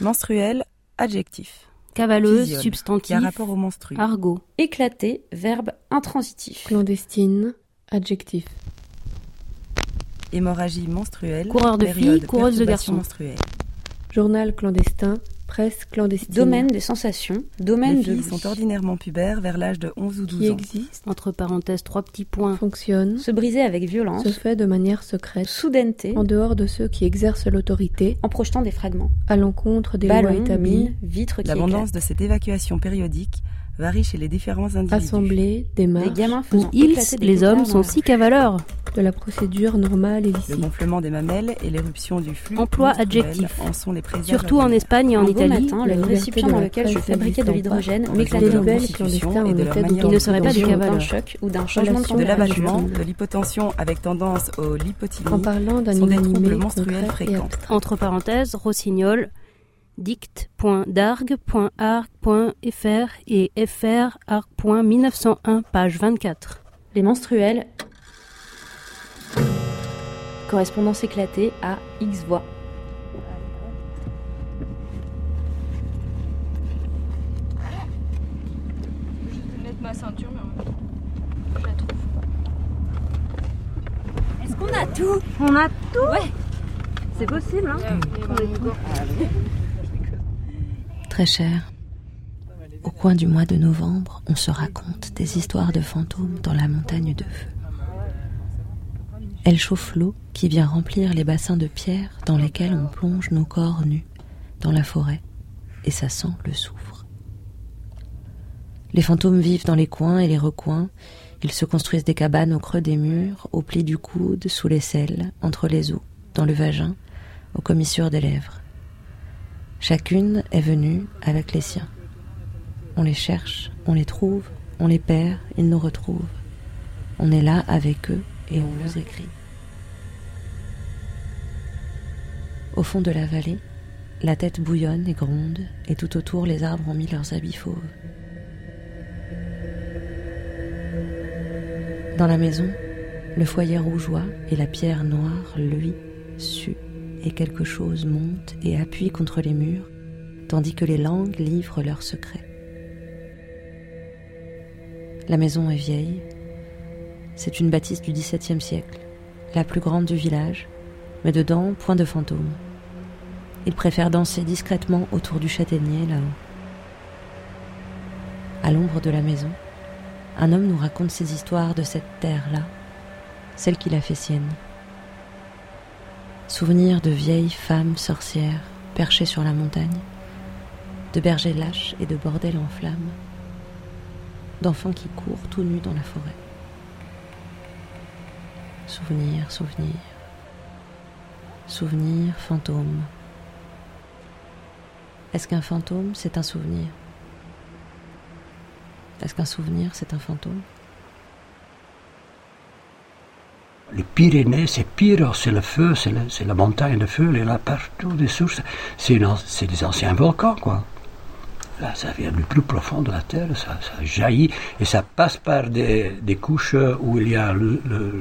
Menstruel, adjectif. Cavaleuse, Physione, substantif. Qui a rapport au menstru. Argot. Éclaté, verbe intransitif. Clandestine, adjectif. Hémorragie menstruelle. Coureur de filles, coureuse de garçons. menstruelle. Journal clandestin, presse clandestine. Domaine des sensations, domaine Les de filles l'ouïe. sont ordinairement pubères vers l'âge de 11 ou 12 Qui ans. existe, Entre parenthèses, trois petits points. fonctionne, Se briser avec violence, se fait de manière secrète, soudaineté, en dehors de ceux qui exercent l'autorité, en projetant des fragments. à l'encontre des lois Ballons, établies, mines, vitres qui L'abondance éclatent. de cette évacuation périodique varie chez les différents individus. assemblées, démarches, Des gamins Où faisant ils, les hommes, sont dans si cavaleurs. de la procédure normale et Le gonflement des mamelles et l'éruption du flux Emploi adjectif. en sont les Surtout en. Espagne et en beau Italie. matin, le récipient dans lequel je fabriquais de l'hydrogène m'éclatait de en Il ne serait pas d'un cavaleurs. choc ou d'un changement de l'abattement, de l'hypotension avec tendance au lipotylie, En parlant d'un sont des troubles inanimé menstruels fréquents. Entre parenthèses, rossignol, dict.dargue.arc.fr et frarc.1901, page 24. Les menstruels. Correspondance éclatée à X voix. Je vais mettre ma ceinture, mais en même temps, je la trouve. Est-ce qu'on a tout? On a C'est possible, hein? Très au coin du mois de novembre, on se raconte des histoires de fantômes dans la montagne de feu. Elle chauffe l'eau qui vient remplir les bassins de pierre dans lesquels on plonge nos corps nus dans la forêt, et ça sent le soufre. Les fantômes vivent dans les coins et les recoins, ils se construisent des cabanes au creux des murs, au pli du coude, sous les selles, entre les os, dans le vagin, aux commissures des lèvres. Chacune est venue avec les siens. On les cherche, on les trouve, on les perd, ils nous retrouvent. On est là avec eux et on nous écrit. Au fond de la vallée, la tête bouillonne et gronde, et tout autour les arbres ont mis leurs habits fauves. Dans la maison, le foyer rougeois et la pierre noire, lui, sue, et quelque chose monte et appuie contre les murs, tandis que les langues livrent leurs secrets. La maison est vieille. C'est une bâtisse du XVIIe siècle, la plus grande du village, mais dedans, point de fantômes. Ils préfèrent danser discrètement autour du châtaignier là-haut. À l'ombre de la maison, un homme nous raconte ses histoires de cette terre-là, celle qu'il a fait sienne. Souvenirs de vieilles femmes sorcières perchées sur la montagne, de bergers lâches et de bordels en flammes, d'enfants qui courent tout nus dans la forêt. Souvenirs, souvenirs, souvenirs, fantômes. Est-ce qu'un fantôme, c'est un souvenir? Est-ce qu'un souvenir, c'est un fantôme? Les Pyrénées, c'est pire, c'est le feu, c'est la montagne de feu, il y a partout des sources. C'est des anciens volcans, quoi. Là, ça vient du plus profond de la terre, ça, ça jaillit et ça passe par des, couches où il y a le,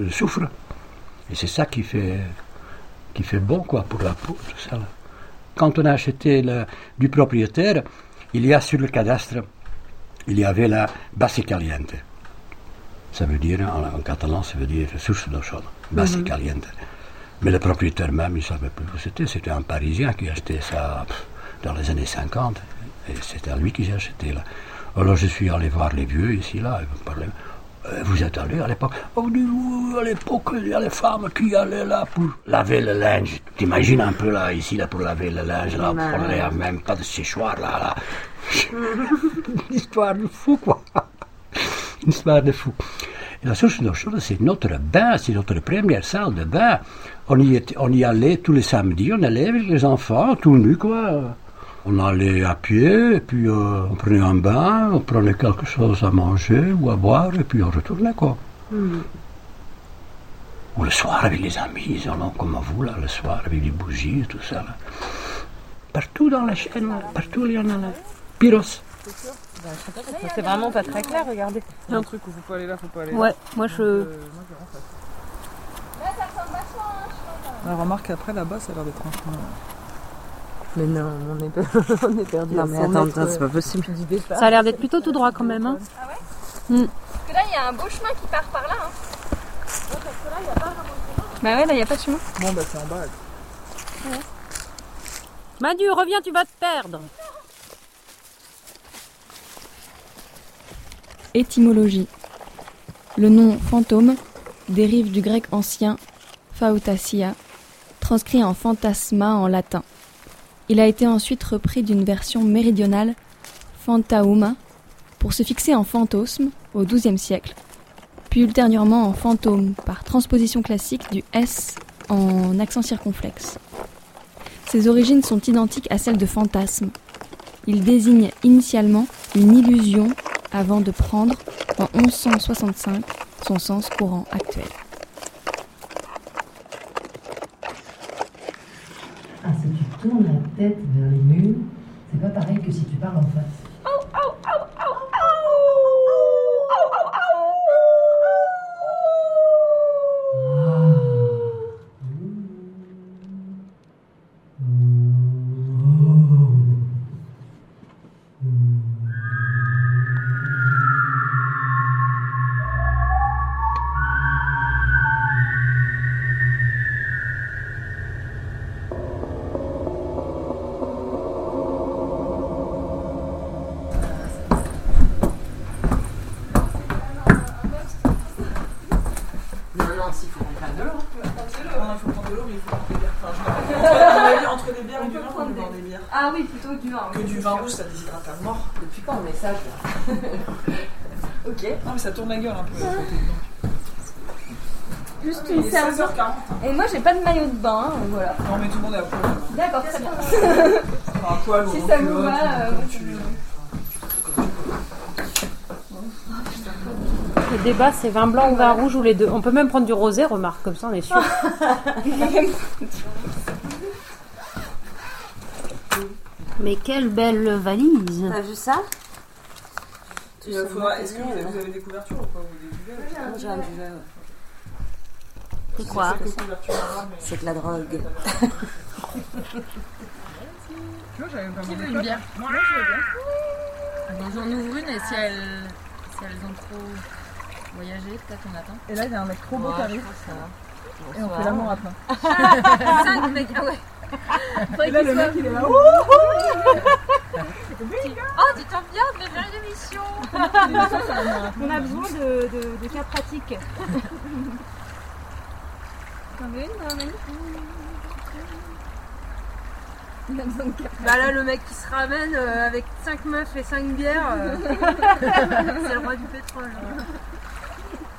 soufre. Et c'est ça qui fait, qui fait bon, quoi, pour la peau, tout ça. Quand on a acheté du propriétaire, il y a sur le cadastre, il y avait la base caliente. Ça veut dire, en, en catalan, ça veut dire source d'eau chaude, base caliente. Mais le propriétaire même, il ne savait plus où c'était. C'était un Parisien qui achetait ça pff, dans les années 50. Et c'était à lui que j'ai acheté là. Alors je suis allé voir les vieux ici, là. Euh, Vous êtes allé à l'époque? Oh, à l'époque, il y a les femmes qui allaient là pour laver le linge. T'imagines un peu là, ici, là, pour laver le linge, là, on n'avait même pas de séchoir, là, là. Une histoire de fou, quoi. Une histoire de fou. Et la source d'eau chaude, c'est notre bain, c'est notre première salle de bain. On y, était- on y allait tous les samedis, on allait avec les enfants, tout nus, quoi. On allait à pied, et puis euh, on prenait un bain, on prenait quelque chose à manger ou à boire, et puis on retournait, quoi. Ou le soir avec les amis, ont comme vous, là, le soir, avec des bougies et tout ça, là. Partout dans la chaîne, partout il y en a, là. Pyros. C'est vraiment pas très clair, regardez. Il y a un truc où faut pas aller là, faut pas aller là. Ouais, moi je. Euh, moi, je rentre à ça. Ouais, remarque après là-bas, ça a l'air d'être un chemin. Mais non, on est, on est perdu. Non, à mais 100 attends, c'est euh, pas possible. Ça a l'air d'être plutôt tout droit quand même. Hein. Ah ouais Hmm. Parce que là, il y a un beau chemin qui part par là. Hein. Ouais, parce que là, il n'y a pas vraiment de chemin. Bah ouais, là, il n'y a pas de chemin. Bon, bah, c'est en bas. là. Manu, reviens, tu vas te perdre. Étymologie. Le nom fantôme dérive du grec ancien phautasia, transcrit en fantasma en latin. Il a été ensuite repris d'une version méridionale, fantauma, pour se fixer en fantôsme au XIIe siècle, puis ultérieurement en fantôme par transposition classique du S en accent circonflexe. Ses origines sont identiques à celles de fantasme. Il désigne initialement une illusion avant de prendre, en 1165, son sens courant actuel. Ah, si tu tournes la tête vers les murs, c'est pas pareil que si tu parles en face. Et moi, j'ai pas de maillot de bain, hein, donc voilà. Non, mais tout le monde est à poil. D'accord, très bien. Enfin, à poil ou Si en ça vous culotte, va, ou euh, comme moi, tu- Le débat, c'est vin blanc ou vin rouge ou les deux. On peut même prendre du rosé, remarque, comme ça on est sûr. Mais quelle belle valise T'as vu ça? Il faudra- Est-ce que vous avez, vous avez des couvertures ou pas? Ou des duvets Moi, j'ai un duvet, ouais. C'est de la drogue. Tu vois, j'avais pas Qui veut une bière Moi, je veux bien. J'en ouvre une et si elles, si elles ont trop voyagé, peut-être on attend. Et là, il y a un mec trop beau qui arrive. Et on fait l'amour à plein. Cinq mecs, ah ouais. Et là, le mec, il est là. Oh, tu t'en viens de faire une émission On a besoin de, de, de cas pratiques. T'en veux une, euh, Manu Bah là, le mec qui se ramène euh, avec 5 meufs et 5 bières, euh, c'est le roi du pétrole.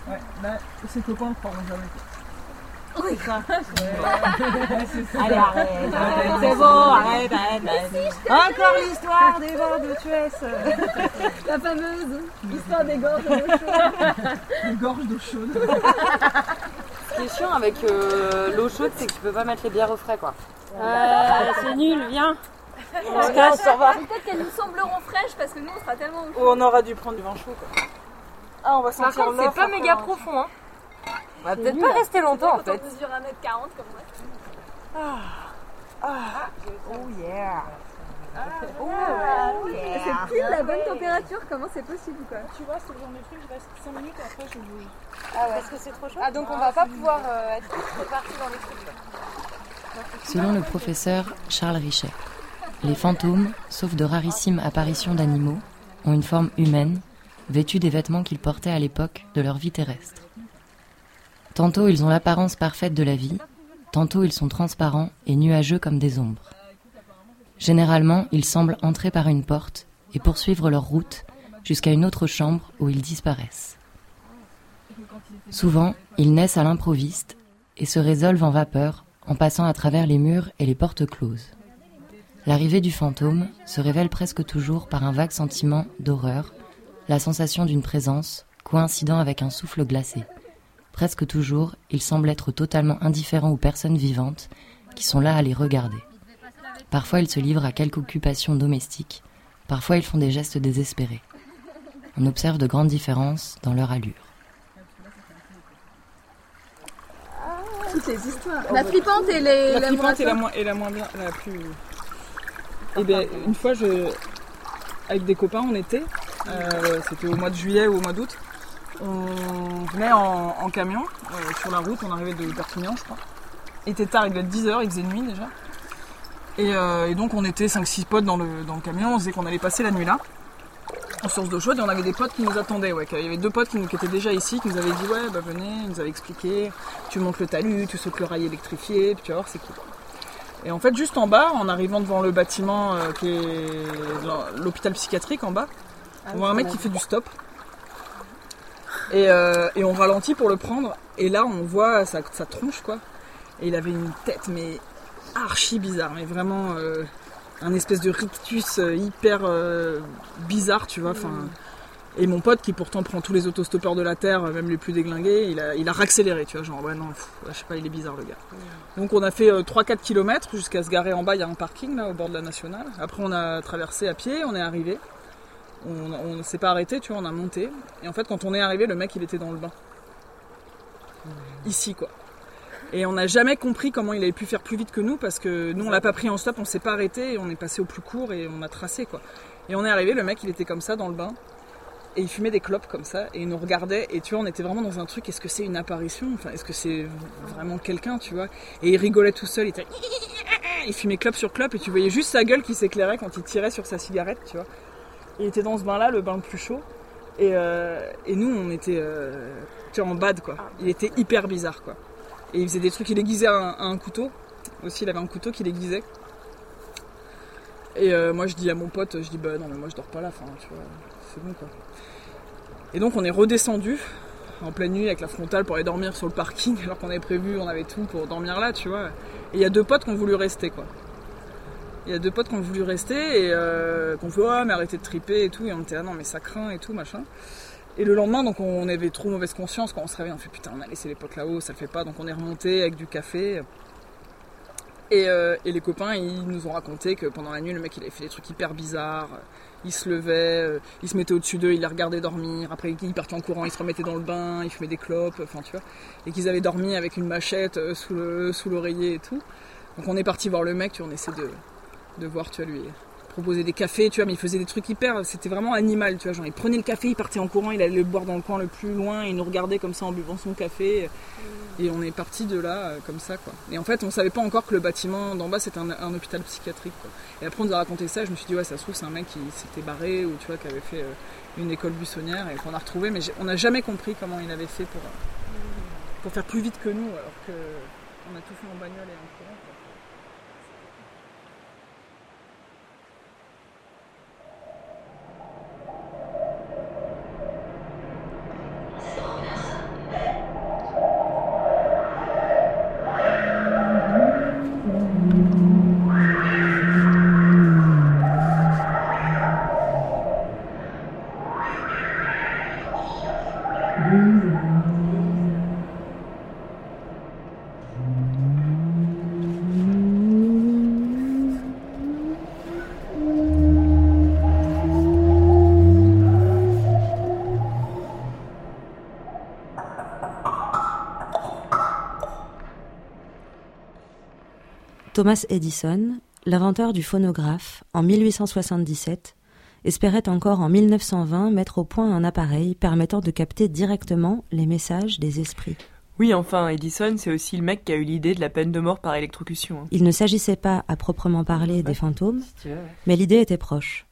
Ouais, là, ses copains prendront jamais. Oui, ça. Allez, arrête, arrête, c'est bon, arrête, arrête, arrête. Encore l'histoire des vents de Tuès. La fameuse histoire des gorges d'eau chaude. Une gorge d'eau chaude. Ce qui est chiant avec euh, l'eau chaude, c'est que tu peux pas mettre les bières au frais, quoi. Euh, c'est nul, viens. On se casse, on va. Peut-être qu'elles nous sembleront fraîches parce que nous, on sera tellement au Ou on aura dû prendre du vin chaud, quoi. Ah, on va Par sentir contre, c'est pas méga profond, hein. On va peut-être pas rester longtemps, en Quand on fait. mesure 1m40 comme moi. Oh yeah. C'est pile la bonne température, comment c'est possible quoi Tu vois, c'est que j'en ai pris, je reste 5 minutes et après je bouge. Parce que c'est trop chaud. Ah, donc on va pas pouvoir euh, être répartis dans les trucs. Selon le professeur Charles Richet, les fantômes, sauf de rarissimes apparitions d'animaux, ont une forme humaine, vêtus des vêtements qu'ils portaient à l'époque de leur vie terrestre. Tantôt ils ont l'apparence parfaite de la vie, tantôt ils sont transparents et nuageux comme des ombres. Généralement, ils semblent entrer par une porte et poursuivre leur route jusqu'à une autre chambre où ils disparaissent. Souvent, ils naissent à l'improviste et se résolvent en vapeur en passant à travers les murs et les portes closes. L'arrivée du fantôme se révèle presque toujours par un vague sentiment d'horreur, la sensation d'une présence coïncidant avec un souffle glacé. Presque toujours, il semble être totalement indifférent aux personnes vivantes qui sont là à les regarder. Parfois, ils se livrent à quelque occupation domestique, parfois ils font des gestes désespérés. On observe de grandes différences dans leur allure. Toutes les histoires. La flippante et les. La la flippante est la moins- moins, est la moins bien, la plus. Et bien, une fois, je, avec des copains, on était, euh, c'était au mois de juillet ou au mois d'août, on venait en, en camion euh, sur la route, on arrivait de Perpignan, je crois. Il était tard, il devait être 10h, il faisait nuit déjà. Et, euh, et donc on était 5-6 potes dans le, dans le camion, on disait qu'on allait passer la nuit là, en source d'eau chaude, et on avait des potes qui nous attendaient. Ouais. Il y avait deux potes qui, nous- qui étaient déjà ici, qui nous avaient dit Ouais, bah venez, ils nous avaient expliqué, tu montes le talus, tu sautes le rail électrifié, puis tu vas voir, c'est cool. Et en fait, juste en bas, en arrivant devant le bâtiment euh, qui est l'hô- l'hôpital psychiatrique en bas, on voit un mec qui fait du stop. Et, euh, et on ralentit pour le prendre. Et là, on voit sa, sa tronche, quoi. Et il avait une tête, mais archi bizarre. Mais vraiment, euh, un espèce de rictus euh, hyper euh, bizarre, tu vois. Enfin. Et mon pote, qui pourtant prend tous les autostoppeurs de la Terre, même les plus déglingués, il a, il a raccéléré, tu vois. Genre, ouais, non, pff, je sais pas, il est bizarre, le gars. Donc, on a fait euh, 3-4 km jusqu'à se garer en bas. Il y a un parking, là, au bord de la nationale. Après, on a traversé à pied, on est arrivé. On, on ne s'est pas arrêté, tu vois, on a monté. Et en fait, quand on est arrivé, le mec, il était dans le bain. Ici, quoi. Et on n'a jamais compris comment il avait pu faire plus vite que nous parce que nous, on l'a pas pris en stop, on s'est pas arrêté et on est passé au plus court et on a tracé, quoi. Et on est arrivé, le mec, il était comme ça dans le bain. Et il fumait des clopes comme ça et il nous regardait et tu vois on était vraiment dans un truc est-ce que c'est une apparition? Enfin est-ce que c'est vraiment quelqu'un tu vois? Et il rigolait tout seul il était il fumait clope sur clope et tu voyais juste sa gueule qui s'éclairait quand il tirait sur sa cigarette tu vois il était dans ce bain là le bain le plus chaud et, euh, et nous on était euh, en bad quoi il était hyper bizarre quoi et il faisait des trucs il aiguisait un, couteau aussi il avait un couteau qu'il aiguisait et euh, moi je dis à mon pote je dis bah non mais moi je dors pas là enfin tu vois c'est bon quoi et donc on est redescendu en pleine nuit avec la frontale pour aller dormir sur le parking alors qu'on avait prévu, on avait tout pour dormir là, tu vois. Et il y a deux potes qui ont voulu rester quoi. Il y a deux potes qui ont voulu rester et euh, qu'on fait ouais mais arrêtez de triper et tout et on était là non mais ça craint et tout machin. Et le lendemain donc on avait trop mauvaise conscience. Quand on se réveille, on fait putain on a laissé les potes là-haut, ça le fait pas. Donc on est remonté avec du café. Et, euh, et les copains ils nous ont raconté que pendant la nuit le mec il avait fait des trucs hyper bizarres. Il se levait, euh, il se mettait au-dessus d'eux, il les regardait dormir, après il partait en courant, il se remettait dans le bain, il fumait des clopes, enfin tu vois, et qu'ils avaient dormi avec une machette euh, sous le sous l'oreiller et tout. Donc on est parti voir le mec, tu vois, on essaie de, de voir, tu vois, lui proposer des cafés, tu vois, mais il faisait des trucs hyper, c'était vraiment animal, tu vois, genre il prenait le café, il partait en courant, il allait le boire dans le coin le plus loin, il nous regardait comme ça en buvant son café, et on est parti de là euh, comme ça, quoi. Et en fait, on savait pas encore que le bâtiment d'en bas c'était un, hôpital psychiatrique. Et après on nous a raconté ça, je me suis dit ouais, ça se trouve c'est un mec qui s'était barré ou tu vois qui avait fait euh, une école buissonnière et qu'on a retrouvé, mais on n'a jamais compris comment il avait fait pour euh, pour faire plus vite que nous, alors que on a tout fait en bagnole et en courant. Thomas Edison, l'inventeur du phonographe, en 1877, espérait encore en 1920 mettre au point un appareil permettant de capter directement les messages des esprits. Oui, enfin, Edison, c'est aussi le mec qui a eu l'idée de la peine de mort par électrocution. hein. Il ne s'agissait pas à proprement parler des fantômes, tu veux, ouais. mais l'idée était proche.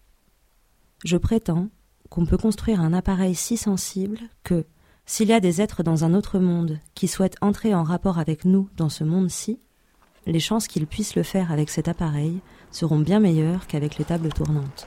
Je prétends qu'on peut construire un appareil si sensible que, s'il y a des êtres dans un autre monde qui souhaitent entrer en rapport avec nous dans ce monde-ci, les chances qu'ils puissent le faire avec cet appareil seront bien meilleures qu'avec les tables tournantes.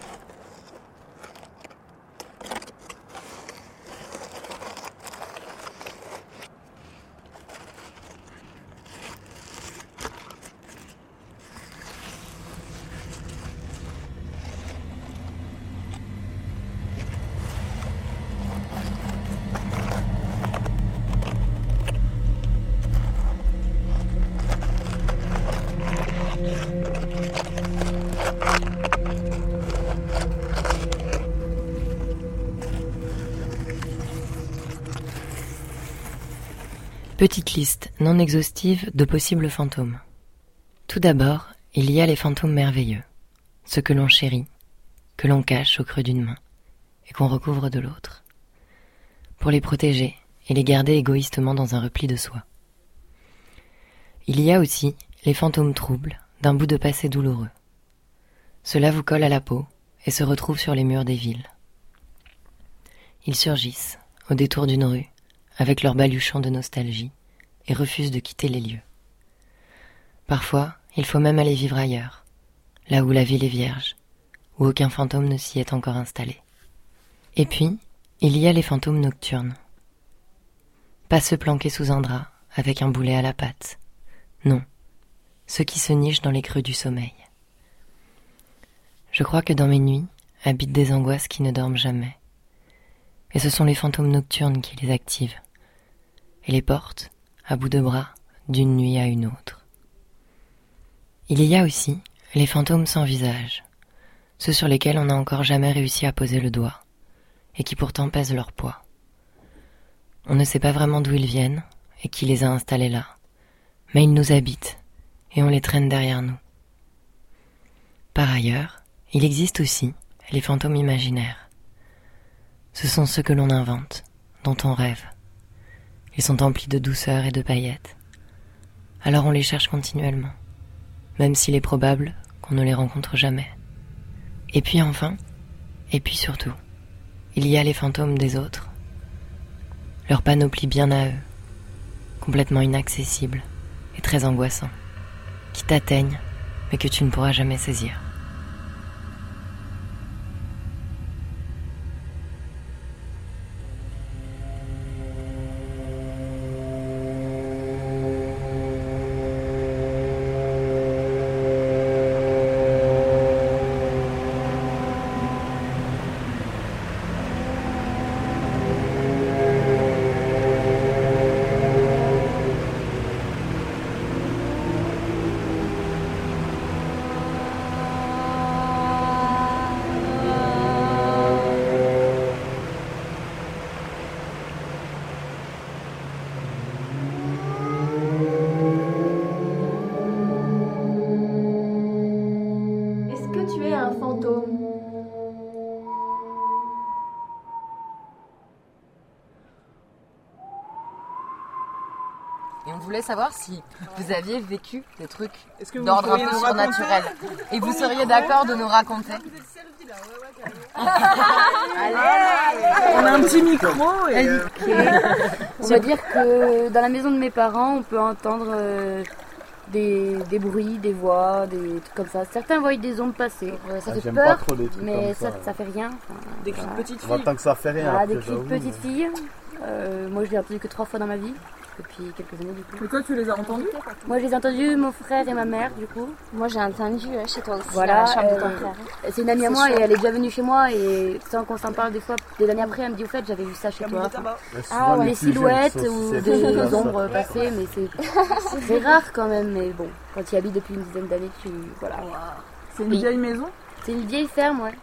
Petite liste non exhaustive de possibles fantômes. Tout d'abord, il y a les fantômes merveilleux. ce que l'on chérit, que l'on cache au creux d'une main et qu'on recouvre de l'autre, pour les protéger et les garder égoïstement dans un repli de soi. Il y a aussi les fantômes troubles d'un bout de passé douloureux. Cela vous colle à la peau et se retrouve sur les murs des villes. Ils surgissent, au détour d'une rue, avec leur baluchon de nostalgie, et refusent de quitter les lieux. Parfois, il faut même aller vivre ailleurs, là où la ville est vierge, où aucun fantôme ne s'y est encore installé. Et puis, il y a les fantômes nocturnes. Pas ceux planqués sous un drap, avec un boulet à la patte. Non, ceux qui se nichent dans les creux du sommeil. Je crois que dans mes nuits habitent des angoisses qui ne dorment jamais. Et ce sont les fantômes nocturnes qui les activent et les portent, à bout de bras, d'une nuit à une autre. Il y a aussi les fantômes sans visage, ceux sur lesquels on n'a encore jamais réussi à poser le doigt, et qui pourtant pèsent leur poids. On ne sait pas vraiment d'où ils viennent et qui les a installés là, mais ils nous habitent, et on les traîne derrière nous. Par ailleurs, il existe aussi les fantômes imaginaires. Ce sont ceux que l'on invente, dont on rêve. Ils sont emplis de douceur et de paillettes. Alors on les cherche continuellement, même s'il est probable qu'on ne les rencontre jamais. Et puis enfin, et puis surtout, il y a les fantômes des autres. Leur panoplie bien à eux, complètement inaccessible et très angoissant, qui t'atteignent mais que tu ne pourras jamais saisir. Si vous aviez vécu des trucs que vous d'ordre un peu surnaturel. Et vous seriez d'accord de nous raconter On a un petit micro et. euh, On va dire que dans la maison de mes parents, on peut entendre euh, des, des bruits, des voix, des trucs comme ça. Certains voient des ombres passer. Ça Ah, fait j'aime peur, pas trop les trucs mais ça, ça, ça fait rien. Enfin, Des cris de petites filles. tant que ça fait rien. Voilà, après, des cris de j'avoue, petites mais- filles. Euh, moi, je l'ai entendu que trois fois dans ma vie, depuis quelques années du coup. Mais toi, tu les as entendus Moi, je les ai entendus, mon frère et ma mère, du coup. Moi, j'ai entendu euh, chez toi aussi, Voilà, la chambre de ton euh, frère. c'est une amie à moi et elle est déjà venue chez moi et sans qu'on s'en parle des fois, des années après, elle me dit au fait j'avais vu ça chez toi. Ah, les des silhouettes ou des ombres passées, mais c'est très rare quand même. Mais bon, quand tu y habites depuis une dizaine d'années, tu voilà. C'est une Et- vieille maison? C'est une vieille ferme, ouais.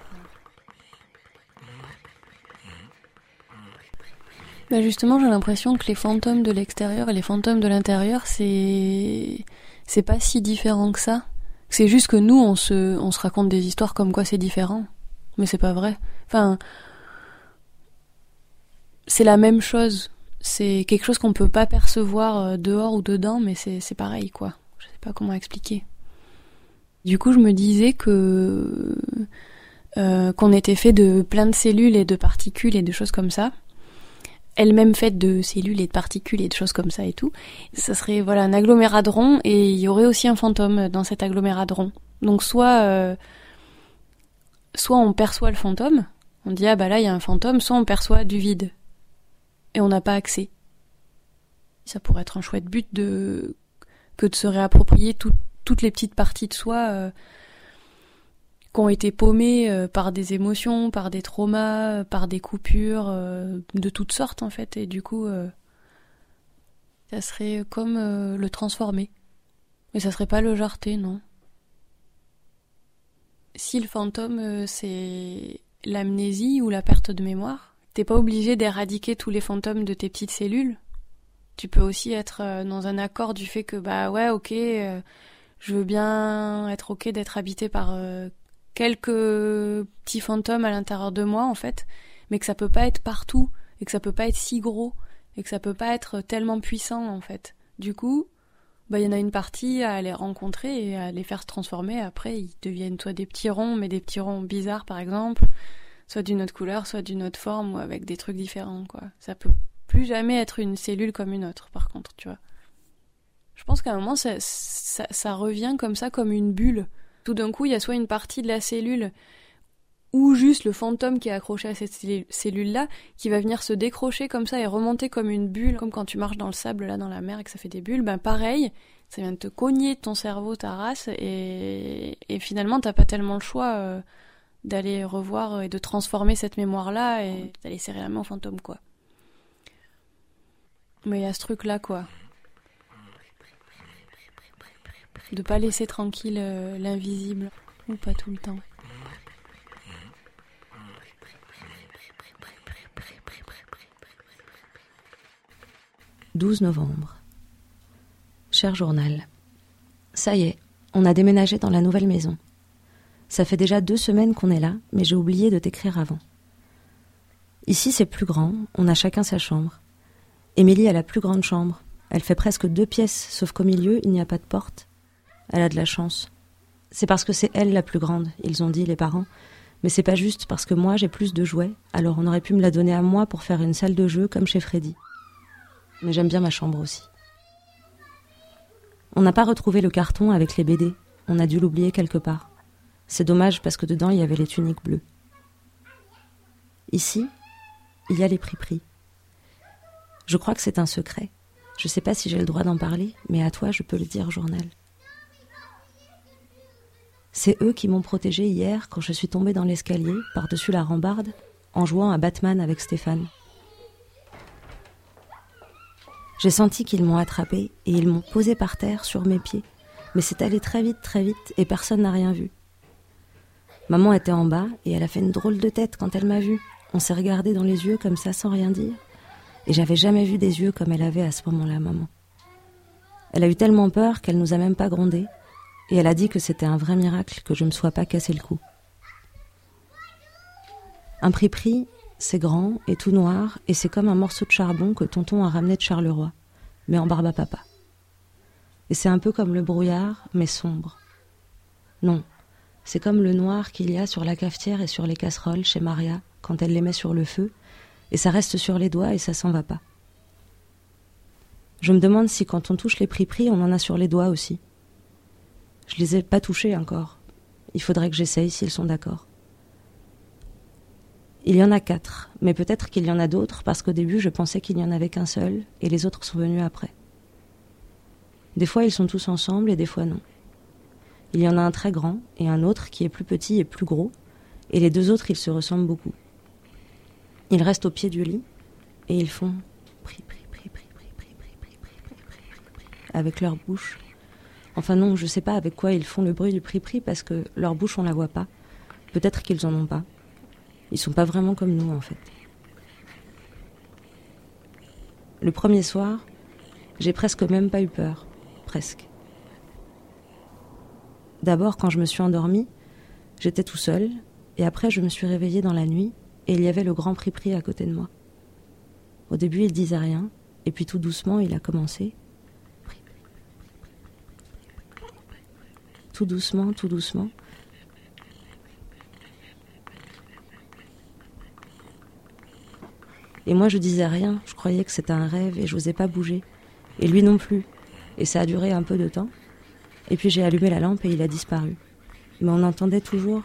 Bah justement, j'ai l'impression que les fantômes de l'extérieur et les fantômes de l'intérieur, c'est c'est pas si différent que ça. C'est juste que nous, on se on se raconte des histoires comme quoi c'est différent, mais c'est pas vrai. Enfin, c'est la même chose. C'est quelque chose qu'on peut pas percevoir euh, dehors ou dedans, mais c'est c'est pareil quoi. Je sais pas comment expliquer. Du coup, je me disais que euh, qu'on était fait de plein de cellules et de particules et de choses comme ça elle-même faite de cellules et de particules et de choses comme ça et tout. Ça serait voilà un aggloméradron et il y aurait aussi un fantôme dans cet aggloméradron. Donc soit euh, soit on perçoit le fantôme, on dit ah bah là il y a un fantôme, soit on perçoit du vide et on n'a pas accès. Ça pourrait être un chouette but de que de se réapproprier tout- toutes les petites parties de soi euh, qui ont été paumées euh, par des émotions, par des traumas, euh, par des coupures euh, de toutes sortes en fait. Et du coup, ça serait comme le transformer. Mais ça serait pas le jarter, non. Si le fantôme c'est l'amnésie ou la perte de mémoire, t'es pas obligé d'éradiquer tous les fantômes de tes petites cellules. Tu peux aussi être dans un accord du fait que bah ouais ok, je veux bien être ok d'être habité par quelques petits fantômes à l'intérieur de moi en fait, mais que ça peut pas être partout et que ça peut pas être si gros et que ça peut pas être tellement puissant en fait. Du coup, bah il y en a une partie à les rencontrer et à les faire se transformer. Après, ils deviennent soit des petits ronds, mais des petits ronds bizarres par exemple, soit d'une autre couleur, soit d'une autre forme ou avec des trucs différents quoi. Ça peut plus jamais être une cellule comme une autre par contre, tu vois. Je pense qu'à un moment ça, ça, ça revient comme ça comme une bulle. Tout d'un coup, il y a soit une partie de la cellule ou juste le fantôme qui est accroché à cette cellule-là, qui va venir se décrocher comme ça et remonter comme une bulle, comme quand tu marches dans le sable là dans la mer et que ça fait des bulles, ben pareil, ça vient de te cogner ton cerveau, ta race, et, finalement t'as pas tellement le choix euh, d'aller revoir et de transformer cette mémoire-là et d'aller serrer la main au fantôme, quoi. Mais il y a ce truc-là, quoi. De pas laisser tranquille euh, l'invisible, ou pas tout le temps. 12 novembre. Cher journal, ça y est, on a déménagé dans la nouvelle maison. Ça fait déjà deux semaines qu'on est là, mais j'ai oublié de t'écrire avant. Ici, c'est plus grand, on a chacun sa chambre. Émilie a la plus grande chambre. Elle fait presque deux pièces, sauf qu'au milieu, il n'y a pas de porte. Elle a de la chance. C'est parce que c'est elle la plus grande, ils ont dit, les parents. Mais c'est pas juste parce que moi j'ai plus de jouets, alors on aurait pu me la donner à moi pour faire une salle de jeu comme chez Freddy mais j'aime bien ma chambre aussi. On n'a pas retrouvé le carton avec les BD, on a dû l'oublier quelque part. C'est dommage parce que dedans il y avait les tuniques bleues. Ici, il y a les prix-prix. Je crois que c'est un secret. Je sais pas si j'ai le droit d'en parler, mais à toi je peux le dire, journal. C'est eux qui m'ont protégé hier quand je suis tombée dans l'escalier, par-dessus la rambarde, en jouant à Batman avec Stéphane. J'ai senti qu'ils m'ont attrapé et ils m'ont posé par terre sur mes pieds. Mais c'est allé très vite, très vite et personne n'a rien vu. Maman était en bas et elle a fait une drôle de tête quand elle m'a vue. On s'est regardé dans les yeux comme ça sans rien dire. Et j'avais jamais vu des yeux comme elle avait à ce moment-là, maman. Elle a eu tellement peur qu'elle nous a même pas grondé. Et elle a dit que c'était un vrai miracle que je me sois pas cassé le cou. Un prix pris, c'est grand et tout noir, et c'est comme un morceau de charbon que tonton a ramené de Charleroi, mais en barbe à papa. Et c'est un peu comme le brouillard, mais sombre. Non, c'est comme le noir qu'il y a sur la cafetière et sur les casseroles chez Maria quand elle les met sur le feu, et ça reste sur les doigts et ça s'en va pas. Je me demande si quand on touche les prix-prix, on en a sur les doigts aussi. Je les ai pas touchés encore. Il faudrait que j'essaye s'ils sont d'accord. Il y en a quatre, mais peut-être qu'il y en a d'autres parce qu'au début je pensais qu'il n'y en avait qu'un seul et les autres sont venus après. Des fois ils sont tous ensemble et des fois non. Il y en a un très grand et un autre qui est plus petit et plus gros, et les deux autres ils se ressemblent beaucoup. Ils restent au pied du lit et ils font avec leur bouche. Enfin non, je sais pas avec quoi ils font le bruit du pri-pri parce que leur bouche on la voit pas. Peut-être qu'ils en ont pas. Ils sont pas vraiment comme nous en fait. Le premier soir, j'ai presque même pas eu peur. Presque. D'abord, quand je me suis endormie, j'étais tout seul, et après, je me suis réveillée dans la nuit, et il y avait le grand prix à côté de moi. Au début, il disait rien, et puis tout doucement, il a commencé. Tout doucement, tout doucement. Et moi, je disais rien. Je croyais que c'était un rêve et je n'osais pas bouger. Et lui non plus. Et ça a duré un peu de temps. Et puis j'ai allumé la lampe et il a disparu. Mais on entendait toujours.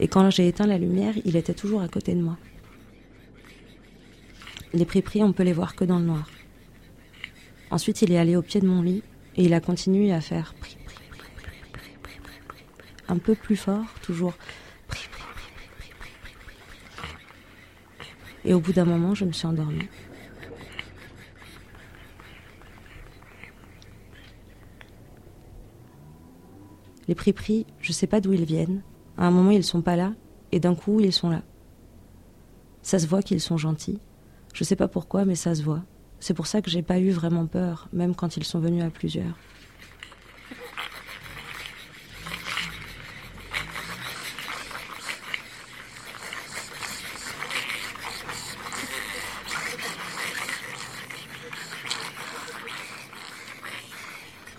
Et quand j'ai éteint la lumière, il était toujours à côté de moi. Les prix on peut les voir que dans le noir. Ensuite, il est allé au pied de mon lit et il a continué à faire un peu plus fort, toujours Et au bout d'un moment, je me suis endormie. Les prix pris, je sais pas d'où ils viennent. À un moment, ils sont pas là, et d'un coup, ils sont là. Ça se voit qu'ils sont gentils. Je sais pas pourquoi, mais ça se voit. C'est pour ça que j'ai pas eu vraiment peur, même quand ils sont venus à plusieurs.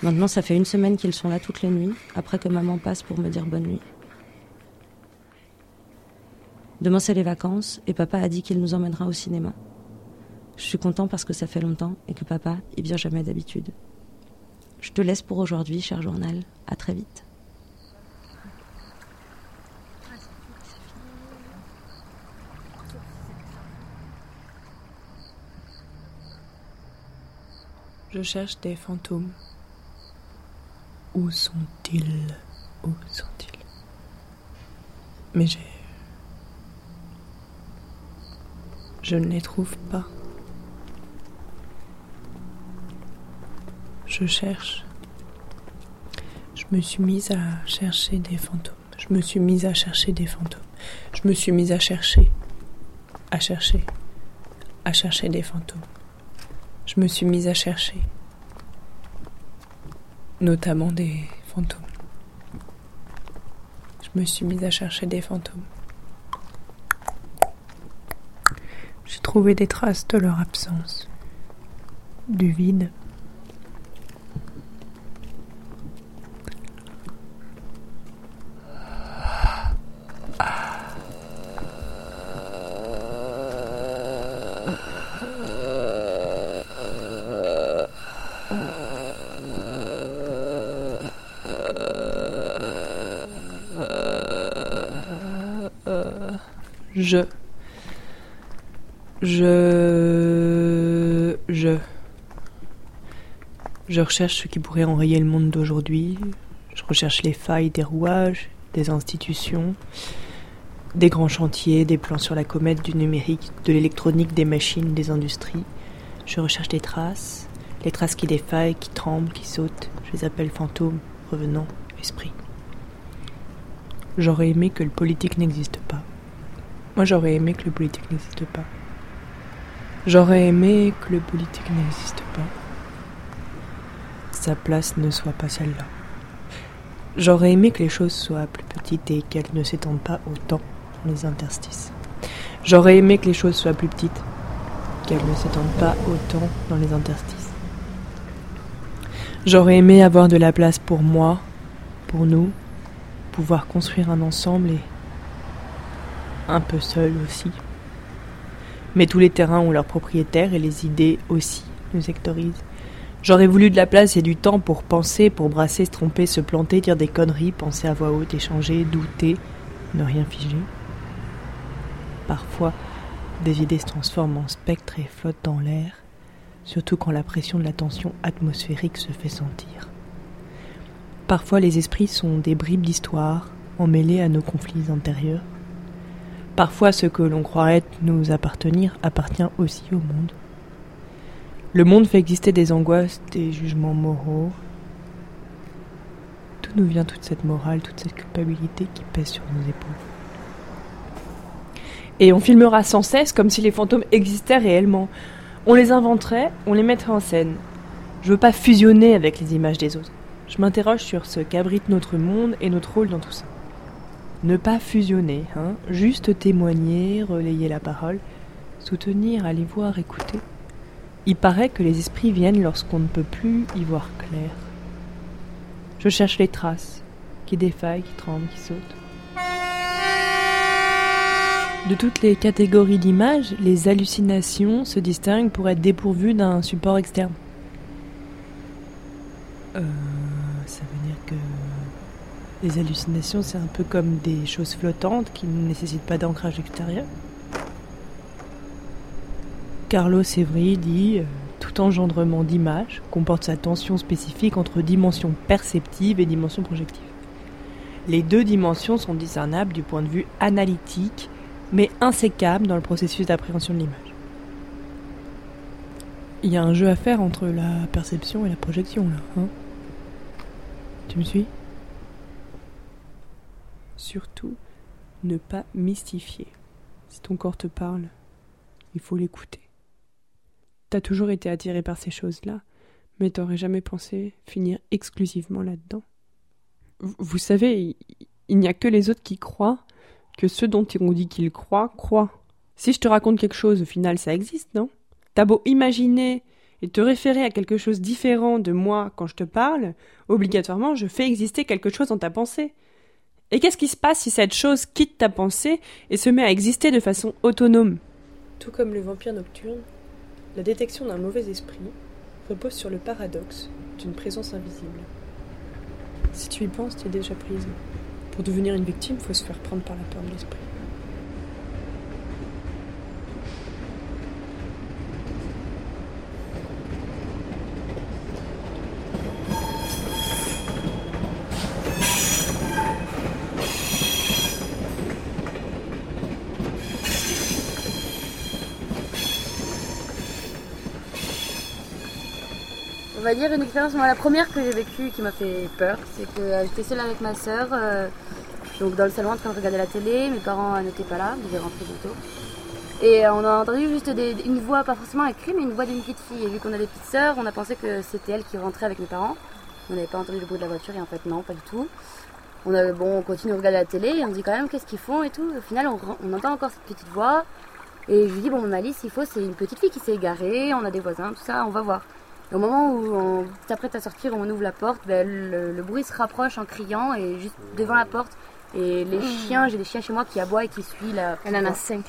Maintenant, ça fait une semaine qu'ils sont là toutes les nuits, après que maman passe pour me dire bonne nuit. Demain, c'est les vacances, et papa a dit qu'il nous emmènera au cinéma. Je suis content parce que ça fait longtemps et que papa, il vient jamais d'habitude. Je te laisse pour aujourd'hui, cher journal. À très vite. Je cherche des fantômes. Où sont-ils? Où sont-ils? Mais j'ai... Je ne les trouve pas. Je cherche. Je me suis mise à chercher des fantômes. Je me suis mise à chercher des fantômes. Je me suis mise à chercher. À chercher. À chercher des fantômes. Je me suis mise à chercher. Notamment des fantômes. Je me suis mise à chercher des fantômes. J'ai trouvé des traces de leur absence. Du vide. Je. Je. Je. Recherche ce qui pourrait enrayer le monde d'aujourd'hui. Je recherche les failles des rouages, des institutions, des grands chantiers, des plans sur la comète, du numérique, de l'électronique, des machines, des industries. Je recherche les traces, les traces qui défaillent, qui tremblent, qui sautent. Je les appelle fantômes, revenants, esprits. J'aurais aimé que le politique n'existe pas. Moi, j'aurais aimé que le politique n'existe pas. J'aurais aimé que le politique n'existe pas. Sa place ne soit pas celle-là. J'aurais aimé que les choses soient plus petites et qu'elles ne s'étendent pas autant dans les interstices. J'aurais aimé que les choses soient plus petites, qu'elles ne s'étendent pas autant dans les interstices. J'aurais aimé avoir de la place pour moi, pour nous, pouvoir construire un ensemble et un peu seul aussi. Mais tous les terrains ont leurs propriétaires et les idées aussi nous sectorisent. J'aurais voulu de la place et du temps pour penser, pour brasser, se tromper, se planter, dire des conneries, penser à voix haute, échanger, douter, ne rien figer. Parfois, des idées se transforment en spectres et flottent dans l'air, surtout quand la pression de la tension atmosphérique se fait sentir. Parfois, les esprits sont des bribes d'histoire, emmêlés à nos conflits intérieurs. Parfois, ce que l'on croirait nous appartenir appartient aussi au monde. Le monde fait exister des angoisses, des jugements moraux. D'où nous vient toute cette morale, toute cette culpabilité qui pèse sur nos épaules? Et on filmera sans cesse comme si les fantômes existaient réellement. On les inventerait, on les mettrait en scène. Je veux pas fusionner avec les images des autres. Je m'interroge sur ce qu'abrite notre monde et notre rôle dans tout ça. Ne pas fusionner, hein, juste témoigner, relayer la parole, soutenir, aller voir, écouter. Il paraît que les esprits viennent lorsqu'on ne peut plus y voir clair. Je cherche les traces, qui défaillent, qui tremblent, qui sautent. De toutes les catégories d'images, les hallucinations se distinguent pour être dépourvues d'un support externe. Euh, les hallucinations, c'est un peu comme des choses flottantes qui ne nécessitent pas d'ancrage extérieur. Carlos Evry dit euh, Tout engendrement d'image comporte sa tension spécifique entre dimension perceptive et dimension projective. Les deux dimensions sont discernables du point de vue analytique, mais insécables dans le processus d'appréhension de l'image. Il y a un jeu à faire entre la perception et la projection, là. Hein? Tu me suis? Surtout, ne pas mystifier. Si ton corps te parle, il faut l'écouter. T'as toujours été attiré par ces choses-là, mais t'aurais jamais pensé finir exclusivement là-dedans. Vous savez, il n'y a que les autres qui croient que ceux dont on dit qu'ils croient, croient. Si je te raconte quelque chose, au final, ça existe, non? T'as beau imaginer et te référer à quelque chose différent de moi quand je te parle, obligatoirement je fais exister quelque chose dans ta pensée. Et qu'est-ce qui se passe si cette chose quitte ta pensée et se met à exister de façon autonome? Tout comme le vampire nocturne, la détection d'un mauvais esprit repose sur le paradoxe d'une présence invisible. Si tu y penses, tu es déjà prise. Pour devenir une victime, faut se faire prendre par la peur de l'esprit. Dire une expérience, moi la première que j'ai vécue qui m'a fait peur, c'est que euh, j'étais seule avec ma soeur, donc dans le salon en train de regarder la télé, mes parents euh, n'étaient pas là, ils étaient rentrés bientôt. Et euh, on a entendu juste une voix, pas forcément écrite, mais une voix d'une petite fille. Et vu qu'on a des petites sœurs, on a pensé que c'était elle qui rentrait avec mes parents. On n'avait pas entendu le bruit de la voiture et en fait non, pas du tout. On bon, on continue de regarder la télé et on dit quand même qu'est-ce qu'ils font et tout. Au final, on, on entend encore cette petite voix. Et je lui dis bon, Malice, il faut, c'est une petite fille qui s'est égarée, on a des voisins, tout ça, on va voir. Et au moment où on s'apprête à sortir, on ouvre la porte, ben, le, le bruit se rapproche en criant et juste devant la porte. Et les chiens, j'ai des chiens chez moi qui aboient et qui suivent la. Elle en a cinq.